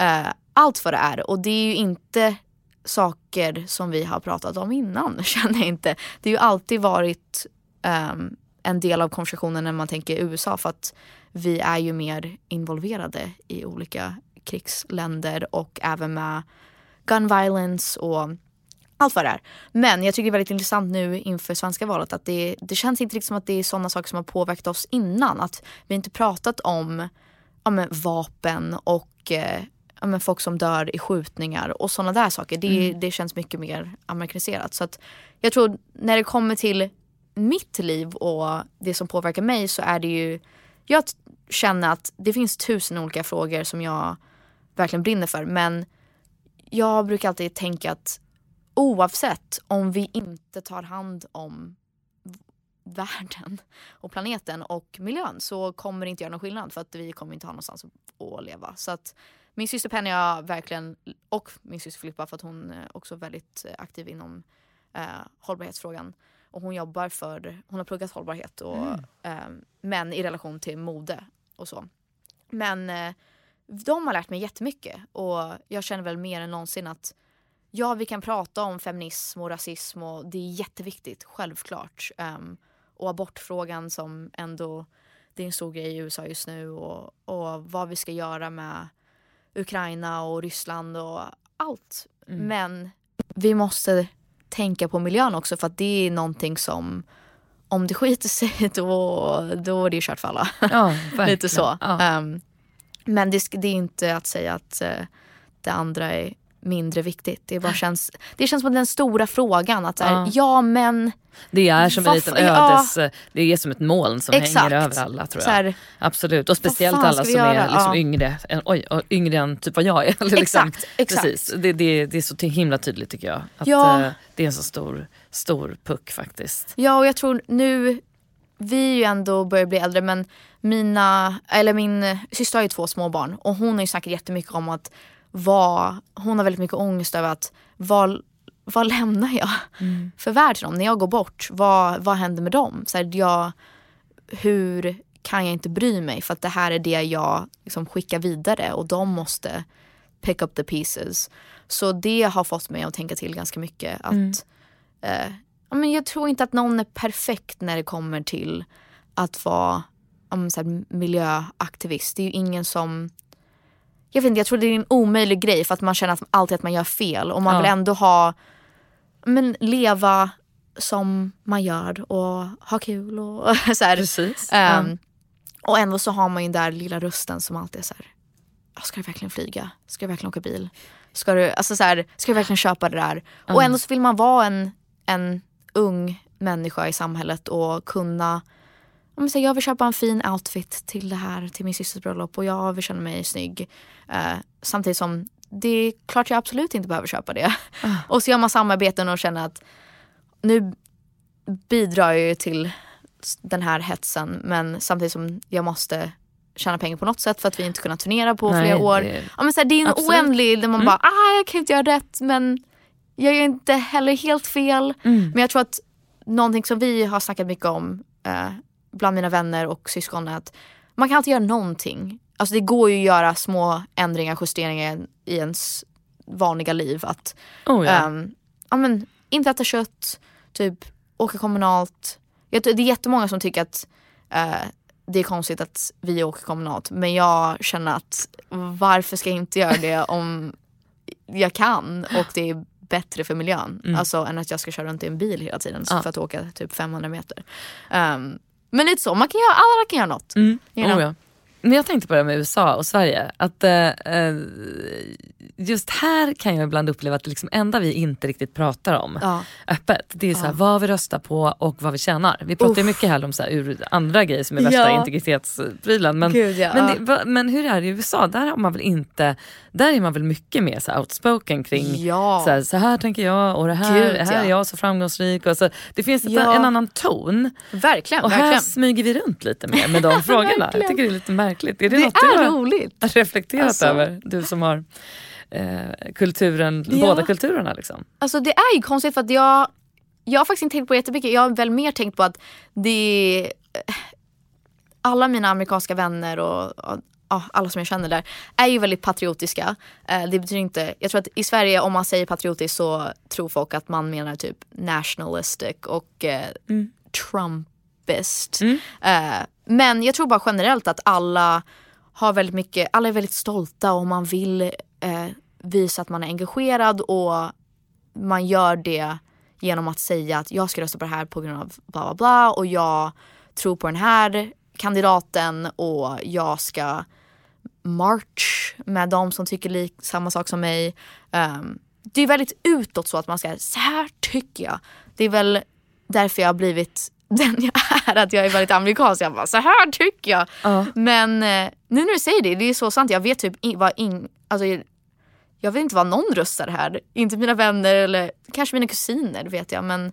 uh, allt vad det är. Och det är ju inte saker som vi har pratat om innan känner jag inte. Det har ju alltid varit um, en del av konversationen när man tänker USA för att vi är ju mer involverade i olika krigsländer och även med gun violence och allt vad det är. Men jag tycker det är väldigt intressant nu inför svenska valet att det, det känns inte riktigt som att det är sådana saker som har påverkat oss innan. Att vi inte pratat om ja, men, vapen och eh, ja, men, folk som dör i skjutningar och sådana där saker. Det, mm. det känns mycket mer amerikaniserat. Så att jag tror när det kommer till mitt liv och det som påverkar mig så är det ju jag känner att det finns tusen olika frågor som jag verkligen brinner för. Men jag brukar alltid tänka att oavsett om vi inte tar hand om världen och planeten och miljön så kommer det inte göra någon skillnad för att vi kommer inte ha någonstans att leva. Så att min syster Penny har verkligen, och min syster Filippa för att hon är också väldigt aktiv inom eh, hållbarhetsfrågan. Och hon jobbar för, hon har pluggat hållbarhet och, mm. eh, men i relation till mode och så. Men eh, de har lärt mig jättemycket och jag känner väl mer än någonsin att ja, vi kan prata om feminism och rasism och det är jätteviktigt, självklart. Um, och abortfrågan som ändå, det är en stor grej i USA just nu och, och vad vi ska göra med Ukraina och Ryssland och allt. Mm. Men vi måste tänka på miljön också för att det är någonting som om det skiter sig då, då är det kört för alla. Ja, Lite så. Ja. Um, men det, det, är inte att säga att uh, det andra är mindre viktigt. Det, bara känns, det känns som den stora frågan. Att här, ja. ja. men... Det är som en liten ödes... Ja. Det är som ett moln som Exakt. hänger över alla tror jag. Här, Absolut och speciellt alla som är liksom ja. yngre, än, oj, yngre än typ vad jag är. liksom, exakt, exakt. Precis. Det, det, det är så himla tydligt tycker jag. Att ja. uh, det är en så stor, stor puck faktiskt. Ja och jag tror nu, vi är ju ändå börjar bli äldre men mina, eller min syster har ju två små barn och hon har ju snackat jättemycket om att vad, hon har väldigt mycket ångest över att vad, vad lämnar jag mm. för värld till dem när jag går bort? Vad, vad händer med dem? Så här, jag, hur kan jag inte bry mig för att det här är det jag liksom skickar vidare och de måste pick up the pieces. Så det har fått mig att tänka till ganska mycket. Att, mm. eh, men jag tror inte att någon är perfekt när det kommer till att vara um, så här, miljöaktivist. Det är ju ingen som jag vet inte, jag tror det är en omöjlig grej för att man känner att alltid att man gör fel och man ja. vill ändå ha, men leva som man gör och ha kul och så här. Precis. Um, ja. Och ändå så har man ju den där lilla rösten som alltid är så här, ah, ska du verkligen flyga? Ska du verkligen åka bil? Ska du, alltså så här, ska du verkligen köpa det där? Mm. Och ändå så vill man vara en, en ung människa i samhället och kunna jag vill köpa en fin outfit till det här, till min systers bröllop och jag vill känna mig snygg. Uh, samtidigt som det är klart jag absolut inte behöver köpa det. Uh. Och så gör man samarbeten och känner att nu bidrar jag ju till den här hetsen men samtidigt som jag måste tjäna pengar på något sätt för att vi inte kunnat turnera på Nej, flera år. Det, ja, men så här, det är en absolut. oändlig där man mm. bara, ah jag kan inte göra rätt men jag gör inte heller helt fel. Mm. Men jag tror att någonting som vi har snackat mycket om uh, bland mina vänner och syskon att man kan alltid göra någonting. Alltså det går ju att göra små ändringar, justeringar i ens vanliga liv. Att oh, ja. Um, ja, men, inte äta kött, typ åka kommunalt. det är jättemånga som tycker att uh, det är konstigt att vi åker kommunalt. Men jag känner att varför ska jag inte göra det om jag kan och det är bättre för miljön. Mm. Alltså än att jag ska köra runt i en bil hela tiden ja. för att åka typ 500 meter. Um, men lite så, man kan göra, alla kan göra något. Mm. You know? oh, ja. Men jag tänkte på det med USA och Sverige. Att eh, eh, just här kan jag ibland uppleva att det liksom enda vi inte riktigt pratar om Ja. öppet, det är så här, vad vi röstar på och vad vi tjänar. Vi pratar ju mycket här om så här, ur andra grejer som är värsta Ja. integritetsprylen. Men, Gud, ja. men, Ja. det, men hur är det i USA? Där har man väl inte, där är man väl mycket mer så här outspoken kring Ja. så, här, så här tänker jag och det här, Gud, här är ja. jag så framgångsrik. Och så, det finns ett, Ja. en annan ton. Verkligen. Och här verkligen. smyger vi runt lite mer med de frågorna. Jag tycker det är lite märkligt. Är det, Det något du är har roligt. reflekterat Alltså. över? Du som har eh, kulturen, Ja. båda kulturerna. Liksom. Alltså det är ju konstigt för att jag, jag har faktiskt inte tänkt på det jättemycket. Jag har väl mer tänkt på att det alla mina amerikanska vänner och, och ja, alla som jag känner där är ju väldigt patriotiska. Eh, det betyder inte, jag tror att i Sverige om man säger patriotisk så tror folk att man menar typ nationalistic och eh, trumpist. Eh, men jag tror bara generellt att alla har väldigt mycket, alla är väldigt stolta och man vill eh, visa att man är engagerad och man gör det genom att säga att jag ska rösta på det här på grund av bla bla bla och jag tror på den här kandidaten och jag ska march med de som tycker lik, samma sak som mig. Ehm, det är väldigt utåt så att man ska, så här tycker jag. Det är väl därför jag har blivit den jag är, att jag är väldigt amerikansk. Jag bara, så här tycker jag. Ja. Men eh, nu när du säger det, det är så sant. Jag vet typ vad in, alltså, jag vet inte vad någon röstar här. Inte mina vänner eller kanske mina kusiner vet jag. Men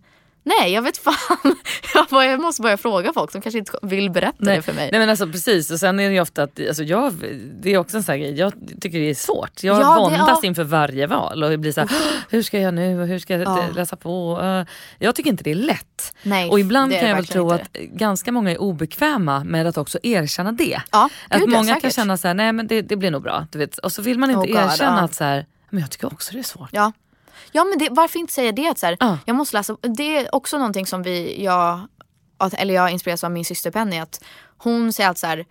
nej, jag vet fan. Jag, bara, jag måste börja fråga folk som kanske inte vill berätta det för mig. Nej men alltså precis och sen är det ju ofta att, alltså jag, det är också en sån här grej, jag tycker det är svårt. Jag Ja, våndas ja. inför varje val och blir så här, hur ska jag nu och hur ska jag Ja. läsa på? Eh, Jag tycker inte det är lätt. Nej, och ibland kan jag väl tro att ganska många är obekväma med att också erkänna det. Ja, att gud, många kan säkert. känna så här, nej men det, det blir nog bra. Du vet. Och så vill man inte Oh God, erkänna ja. att så här, men jag tycker också det är svårt. Ja. Ja men det, varför inte säga det? Att så här, Ja. Jag måste läsa. Det är också någonting som vi, jag, att- eller jag inspireras av min syster Penny. Att hon säger att så här,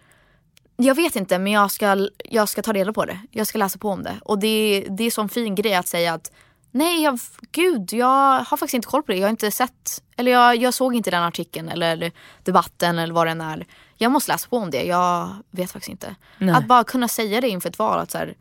jag vet inte men jag ska, jag ska ta reda på det. Jag ska läsa på om det. Och det, det är sån fin grej att säga att nej jag, gud jag har faktiskt inte koll på det. Jag har inte sett, eller jag, jag såg inte den artikeln eller debatten eller vad den är. Jag måste läsa på om det. Jag vet faktiskt inte. Nej. Att bara kunna säga det inför ett val. Att så här,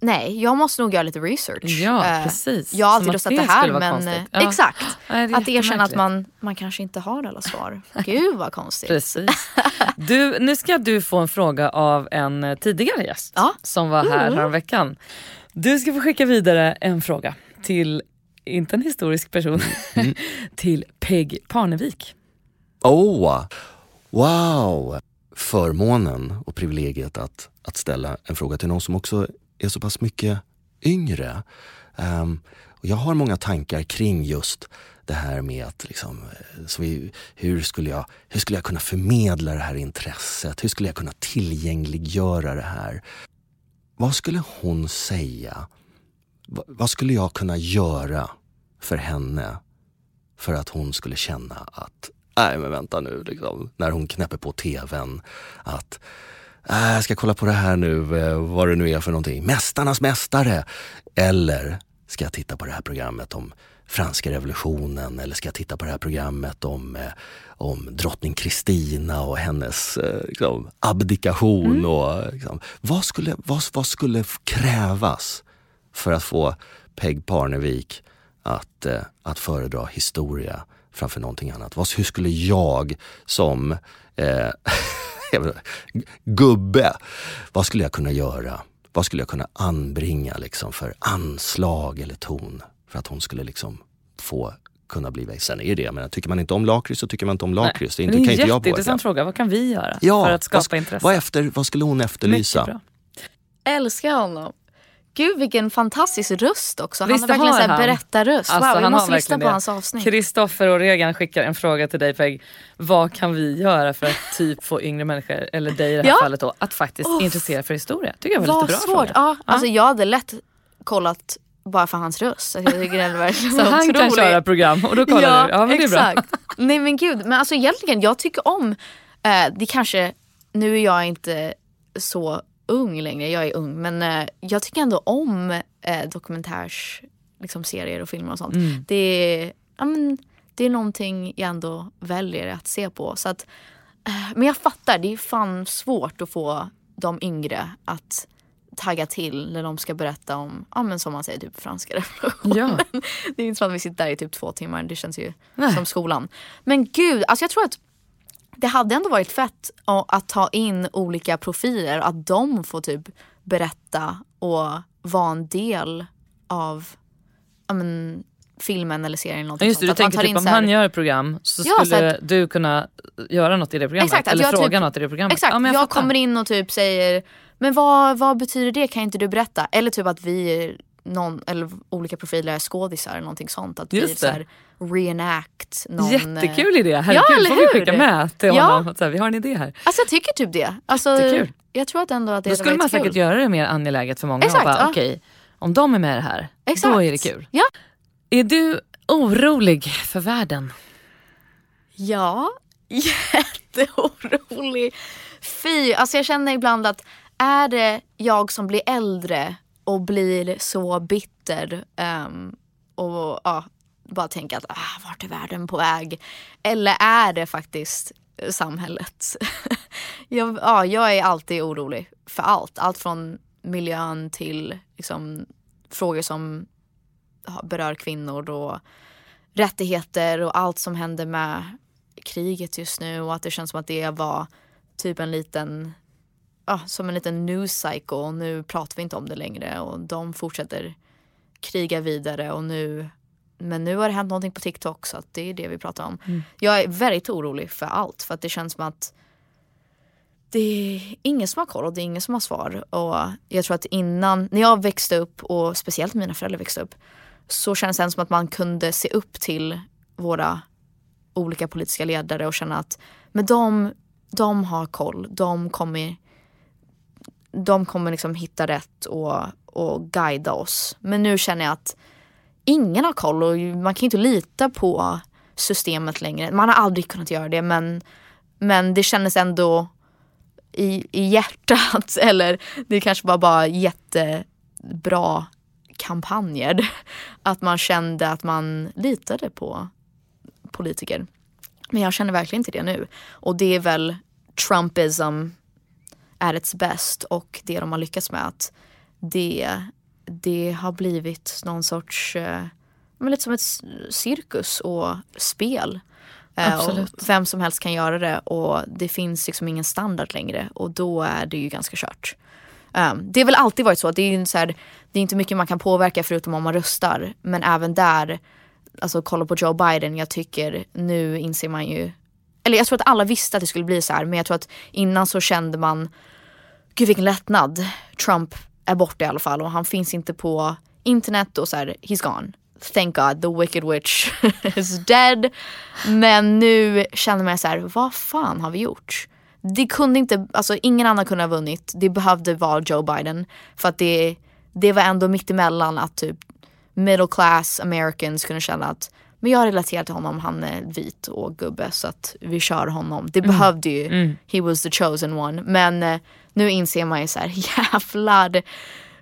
Nej, jag måste nog göra lite research. Ja, Eh, precis. Jag har alltid röstat det det här men eh, Ja. exakt. Nej, det är att erkänna att man, man kanske inte har alla svar. Gud vad konstigt. Precis. Du, nu ska du få en fråga av en eh, tidigare gäst Ja. som var här Mm. veckan. Du ska få skicka vidare en fråga till, inte en historisk person, Mm. till Peg Parnevik. Oh, wow! Förmånen och privilegiet att, att ställa en fråga till någon som också är så pass mycket yngre. Um, och jag har många tankar kring just det här med att liksom, eh, så vi, hur, skulle jag, hur skulle jag kunna förmedla det här intresset? Hur skulle jag kunna tillgängliggöra det här? Vad skulle hon säga? Va, vad skulle jag kunna göra för henne för att hon skulle känna att, nej men vänta nu, liksom, när hon knäpper på tvn, att äh, jag ska kolla på det här nu, eh, vad det nu är för någonting. Mästarnas mästare! Eller ska jag titta på det här programmet om franska revolutionen eller ska jag titta på det här programmet om, eh, om drottning Kristina och hennes eh, liksom, abdikation. Och, liksom, vad, skulle, vad, vad skulle krävas för att få Peg Parnevik att, eh, att föredra historia framför någonting annat? Vad, hur skulle jag som eh, gubbe, vad skulle jag kunna göra? Vad skulle jag kunna anbringa liksom för anslag eller ton för att hon skulle liksom få kunna bli väg. Sen är det, men tycker man inte om lakrits så tycker man inte om lakrits. Det är inte, det är en jätteintressant fråga. Vad kan vi göra Ja, för att skapa vad, intresse? vad, efter, vad skulle hon efterlysa? Älskar honom. Gud vilken fantastisk röst också. Han Visst, har verkligen har så han. berättarröst. Alltså, wow, han måste lyssna på det. hans avsnitt. Kristoffer och Regan skickar en fråga till dig Peg. Vad kan vi göra för att typ få yngre människor, eller dig i det här Ja. fallet då, att faktiskt Uff. intressera för historia? tycker jag var Vad lite bra svårt. fråga. Ja, alltså jag hade lätt kollat bara för hans röst. Alltså, jag tycker den är verkligen Så han kan köra program och då kollar du. Ja men det är bra. exakt. Nej men gud, men alltså egentligen jag tycker om, eh, det kanske, nu är jag inte så ung längre, jag är ung men eh, jag tycker ändå om eh, dokumentärs liksom, och filmer och sånt. Mm. Det, är, ja, men, det är någonting jag ändå väljer att se på. Så att Men jag fattar, det är fan svårt att få de yngre att tagga till när de ska berätta om, ja men som man säger, typ franska revolutionen. Ja. Det är inte som att vi sitter där i typ två timmar, det känns ju Nej. som skolan. Men gud, alltså jag tror att det hade ändå varit fett att ta in olika profiler, att de får typ berätta och vara en del av men, filmen eller serien. Eller Just det, du tänker typ om här... han gör ett program så ja, skulle så att... du kunna göra något i det programmet? Exakt, eller fråga typ, något i det programmet? Exakt, ja, jag, jag kommer in och typ säger men vad, vad betyder det, kan inte du berätta? Eller typ att vi någon, eller olika profiler skådisar eller någonting sånt. Att Just vi så här, reenact någon... Jättekul idé, herregud ja, eller får vi skicka med till honom. Så här, vi har en idé här. Alltså jag tycker typ det. Alltså, Jättekul. Jag tror att ändå att det Då skulle man säkert kul. göra det mer angeläget för många. Exakt, bara, ja. okay, om de är med i det här, Exakt. då är det kul. Ja. Är du orolig för världen? Ja, jätteorolig. Fy, alltså jag känner ibland att är det jag som blir äldre och blir så bitter um, och ja, bara tänker att ah, vart är världen på väg? Eller är det faktiskt samhället? jag, ja, jag är alltid orolig för allt. Allt från miljön till liksom, frågor som berör kvinnor och rättigheter och allt som händer med kriget just nu och att det känns som att det var typ en liten ah, som en liten news cycle. Nu pratar vi inte om det längre och de fortsätter kriga vidare och nu men nu har det hänt någonting på TikTok så att det är det vi pratar om. Mm. Jag är väldigt orolig för allt för att det känns som att det är ingen som har koll och det är ingen som har svar. Och jag tror att innan, när jag växte upp och speciellt mina föräldrar växte upp så känns det som att man kunde se upp till våra olika politiska ledare och känna att men de, de har koll, de kommer de kommer liksom hitta rätt och, och guida oss. Men nu känner jag att ingen har koll och man kan inte lita på systemet längre. Man har aldrig kunnat göra det men, men det kändes ändå i, i hjärtat eller det kanske var bara jättebra kampanjer. Att man kände att man litade på politiker. Men jag känner verkligen inte det nu. Och det är väl Trumpism är ett bäst och det de har lyckats med att det, det har blivit någon sorts, eh, men lite som ett cirkus och spel. Eh, och vem som helst kan göra det och det finns liksom ingen standard längre och då är det ju ganska kört. Um, det har väl alltid varit så, det är, så här, det är inte mycket man kan påverka förutom om man röstar. Men även där, alltså kolla på Joe Biden, jag tycker nu inser man ju eller jag tror att alla visste att det skulle bli så här men jag tror att innan så kände man gud vilken lättnad. Trump är borta i alla fall och han finns inte på internet och så här, he's gone. Thank God, the wicked witch is dead. Men nu känner man så här, vad fan har vi gjort? Det kunde inte, alltså ingen annan kunde ha vunnit. Det behövde vara Joe Biden. För att det, det var ändå mittemellan att typ middle class Americans kunde känna att men jag relaterar till honom, han är vit och gubbe så att vi kör honom. Det mm. behövde ju, mm. he was the chosen one. Men eh, nu inser man ju så här, jävlar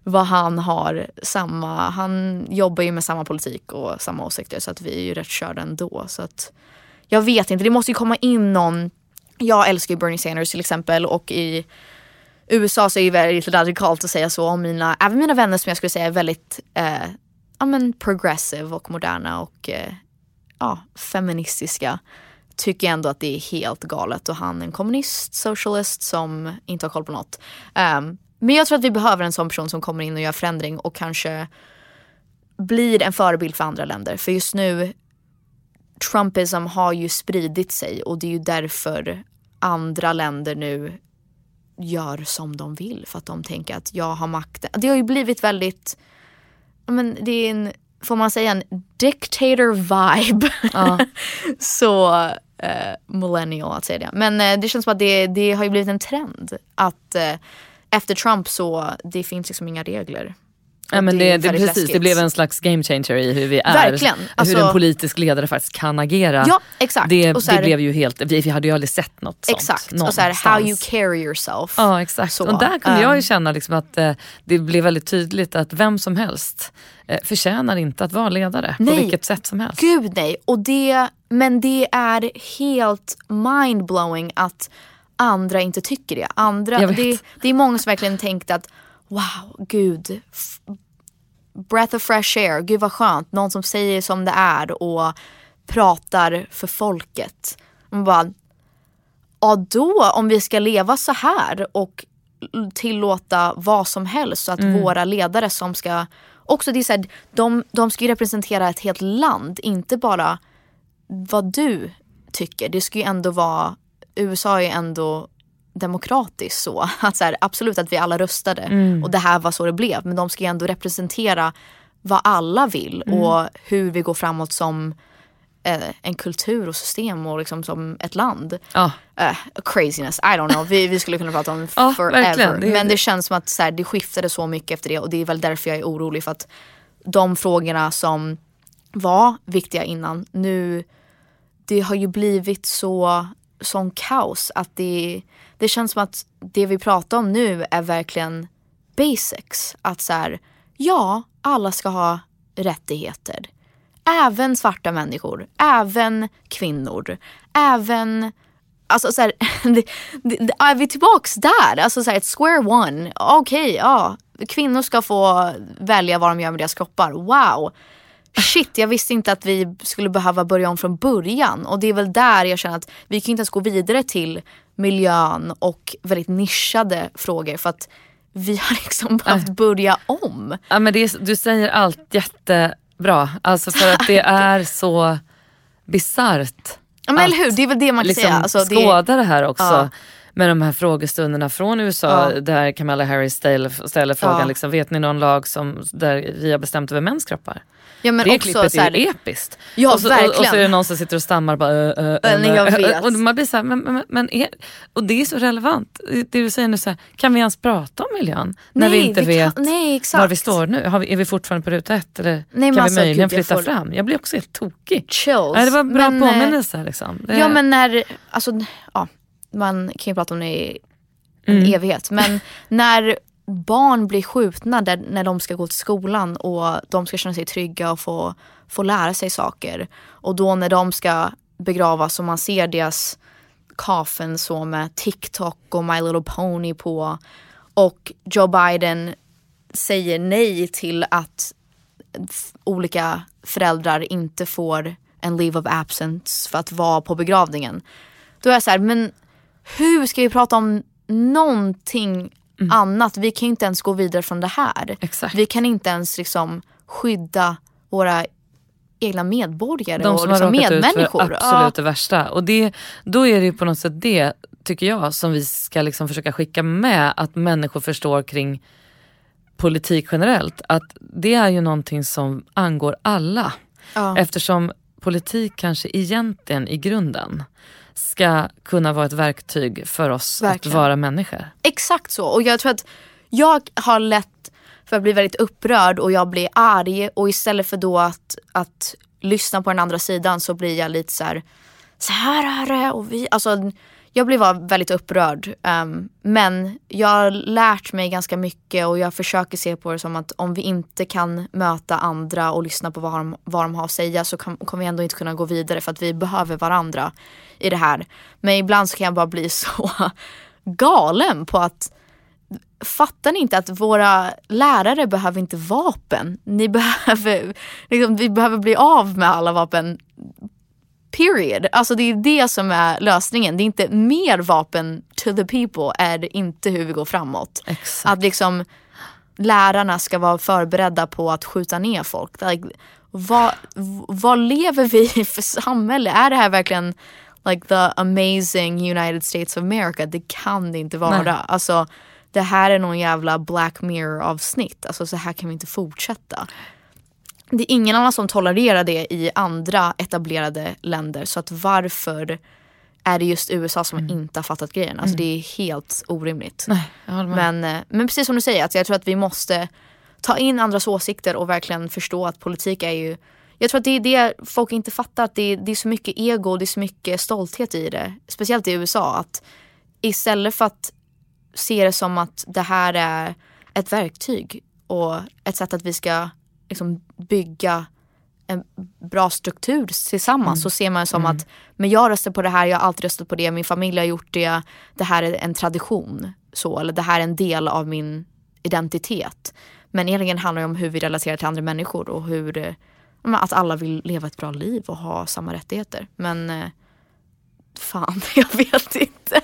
vad han har samma, han jobbar ju med samma politik och samma åsikter så att vi är ju rätt körda ändå. Så att jag vet inte, det måste ju komma in någon, jag älskar ju Bernie Sanders till exempel och i USA så är det väldigt radikalt att säga så om mina, även mina vänner som jag skulle säga är väldigt eh, ja, men progressive och moderna och eh, ja, feministiska tycker ändå att det är helt galet och han är en kommunist, socialist som inte har koll på något. Um, men jag tror att vi behöver en sån person som kommer in och gör förändring och kanske blir en förebild för andra länder. För just nu, Trumpism har ju spridit sig och det är ju därför andra länder nu gör som de vill för att de tänker att jag har makten. Det har ju blivit väldigt, men det är en får man säga en dictator vibe. Ja. så eh, millennial att säga det. Men eh, det känns som att det, det har ju blivit en trend. Att eh, efter Trump så det finns liksom inga regler. Ja, men det, det, precis, det blev en slags game changer i hur vi är. Verkligen. Alltså, hur en politisk ledare faktiskt kan agera. Ja, exakt. Det, här, det blev ju helt, vi, vi hade ju aldrig sett något sånt. Exakt, och så här, how you carry yourself. Ja exakt. Så, och där kunde um, jag ju känna liksom att eh, det blev väldigt tydligt att vem som helst eh, förtjänar inte att vara ledare nej, på vilket sätt som helst. Gud nej. Och det Men det är helt mindblowing att andra inte tycker det. Andra, det, det är många som verkligen tänkt att wow, gud. Breath of fresh air, gud vad skönt. Någon som säger som det är och pratar för folket. Man bara, ja då om vi ska leva så här och tillåta vad som helst så att mm. våra ledare som ska också det är så här, de, de ska ju representera ett helt land, inte bara vad du tycker. Det ska ju ändå vara, USA är ändå demokratiskt så. Att så här, absolut att vi alla röstade mm. och det här var så det blev. Men de ska ju ändå representera vad alla vill mm. och hur vi går framåt som eh, en kultur och system och liksom som ett land. Oh. Uh, craziness, I don't know. Vi, vi skulle kunna prata om oh, forever. Det Men det känns som att så här, det skiftade så mycket efter det och det är väl därför jag är orolig för att de frågorna som var viktiga innan nu det har ju blivit så sån kaos att det, det känns som att det vi pratar om nu är verkligen basics. Att så här, ja, alla ska ha rättigheter. Även svarta människor, även kvinnor, även Alltså så här, det, det, är vi tillbaks där? Alltså så här, ett square one. Okej, okay, ja. Kvinnor ska få välja vad de gör med deras kroppar. Wow. Shit, jag visste inte att vi skulle behöva börja om från början. Och det är väl där jag känner att vi kan inte ens gå vidare till miljön och väldigt nischade frågor. För att vi har liksom behövt börja om. Ja, men det är, du säger allt jätte bra. Alltså för att det är så bisarrt. Ja men eller hur, det är väl det man kan liksom säga. Alltså, skåda det, det här också. Ja. Med de här frågestunderna från USA ja. där Kamala Harris ställer, ställer frågan, ja. liksom, vet ni någon lag som, där vi har bestämt över mäns kroppar? Ja, men det också, klippet är ju episkt. Ja, och, så, verkligen. Och, och, så är det någon som sitter och stammar bara, uh, uh, uh, jag vet. Och man blir så här, men, men, men är, och det är så relevant. Det du säger nu, så här, kan vi ens prata om miljön? När nej, vi inte vi vet kan, nej, var vi står nu? Har vi, är vi fortfarande på ruta ett? Eller nej, kan vi möjligen gud, flytta får... fram? Jag blir också helt tokig. Chills. Nej, det var bra men, påminnelse. Liksom. Det... Ja men när, alltså, ja, man kan ju prata om det i en mm. evighet. Men när barn blir skjutna där, när de ska gå till skolan och de ska känna sig trygga och få, få lära sig saker. Och då när de ska begravas och man ser deras kafen så med TikTok och My Little Pony på och Joe Biden säger nej till att olika föräldrar inte får en leave of absence för att vara på begravningen. Då är jag så här, men hur ska vi prata om någonting mm. annat. Vi kan inte ens gå vidare från det här. Exakt. Vi kan inte ens liksom skydda våra egna medborgare De och liksom medmänniskor. Ut för absolut det värsta. Och det, då är det på något sätt det, tycker jag, som vi ska liksom försöka skicka med. Att människor förstår kring politik generellt. Att det är ju någonting som angår alla. Ja. Eftersom politik kanske egentligen i grunden ska kunna vara ett verktyg för oss Verkligen. att vara människor. Exakt så. Och jag tror att jag har lätt för att bli väldigt upprörd och jag blir arg och istället för då att, att lyssna på den andra sidan så blir jag lite så här, så här är det och vi, alltså jag blev väldigt upprörd. Um, men jag har lärt mig ganska mycket och jag försöker se på det som att om vi inte kan möta andra och lyssna på vad de, vad de har att säga så kan, kommer vi ändå inte kunna gå vidare för att vi behöver varandra i det här. Men ibland så kan jag bara bli så galen på att Fattar ni inte att våra lärare behöver inte vapen? Ni behöver, liksom, vi behöver bli av med alla vapen Period. Alltså det är det som är lösningen. Det är inte mer vapen to the people är det inte hur vi går framåt. Exakt. Att liksom lärarna ska vara förberedda på att skjuta ner folk. Like, vad, vad lever vi i för samhälle? Är det här verkligen like the amazing United States of America? Det kan det inte vara. Nej. Alltså, det här är någon jävla Black Mirror avsnitt. Alltså så här kan vi inte fortsätta det är ingen annan som tolererar det i andra etablerade länder. Så att varför är det just USA som mm. inte har fattat grejen? Alltså mm. det är helt orimligt. Nej, men, eh, men precis som du säger, att jag tror att vi måste ta in andras åsikter och verkligen förstå att politik är ju jag tror att det är det folk inte fattar, att det är, det är så mycket ego och det är så mycket stolthet i det. Speciellt i USA. Att istället för att se det som att det här är ett verktyg och ett sätt att vi ska liksom bygga en bra struktur tillsammans mm. så ser man som mm. att men jag röstar på det här, jag har alltid röstat på det, min familj har gjort det, det här är en tradition. Så, eller det här är en del av min identitet. Men egentligen handlar det om hur vi relaterar till andra människor och hur att alla vill leva ett bra liv och ha samma rättigheter. Men eh, fan, jag vet inte.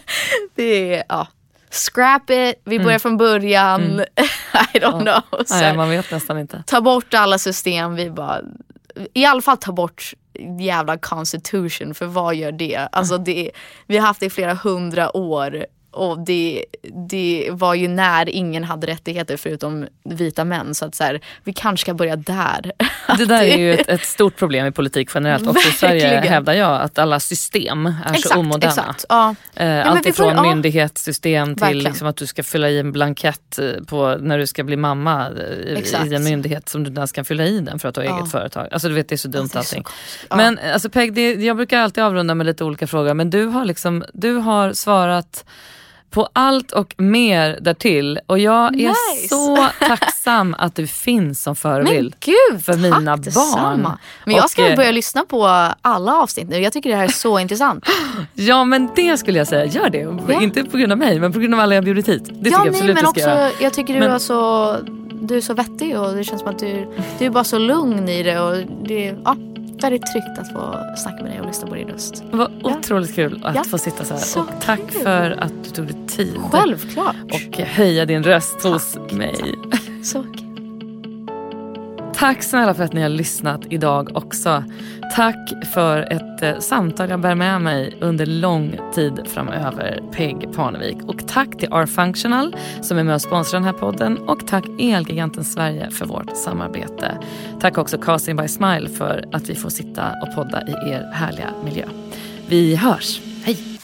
Det är, ja. Scrap it, vi börjar mm. från början. Mm. I don't ja. know. Så, Nej, man vet nästan inte. Ta bort alla system, vi bara i alla fall ta bort jävla constitution för vad gör det? Alltså det, vi har haft det i flera hundra år och det, det var ju när ingen hade rättigheter förutom vita män. Så att så här, vi kanske ska börja där. Det där är ju ett, ett stort problem i politik generellt. Också i Sverige hävdar jag att alla system är exakt, så omoderna. Exakt, ja. Eh, Allt ifrån ja. myndighetssystem till liksom att du ska fylla i en blankett eh, på när du ska bli mamma eh, i, i en myndighet som du ens kan fylla i den för att du har ja. eget företag. Alltså du vet det är så dumt alltså, allting. Så, men alltså Peg, det, jag brukar alltid avrunda med lite olika frågor men du har, liksom, du har svarat på allt och mer därtill. Och jag nice. är så tacksam att du finns som förebild gud, för mina tack barn. Men jag ska och, börja lyssna på alla avsnitt nu. Jag tycker det här är så intressant. Ja men det skulle jag säga, gör det. Ja. Inte på grund av mig men på grund av alla jag bjudit hit. Det ja, tycker jag absolut men också, göra. Jag tycker du men... är så du är så vettig och det känns som att du, du är bara så lugn i det. Och det ja, väldigt tryggt att få snacka med dig och lyssna på din röst. Det var ja. otroligt kul att ja. få sitta så här. Så och tack kul. för att du tog dig tid. Självklart. Och höja din röst tack. hos mig. Så kul. Tack snälla för att ni har lyssnat idag också. Tack för ett eh, samtal jag bär med mig under lång tid framöver, Peg Parnevik. Och tack till R-Functional som är med och sponsrar den här podden. Och tack Elgiganten Sverige för vårt samarbete. Tack också Casting by Smile för att vi får sitta och podda i er härliga miljö. Vi hörs. Hej!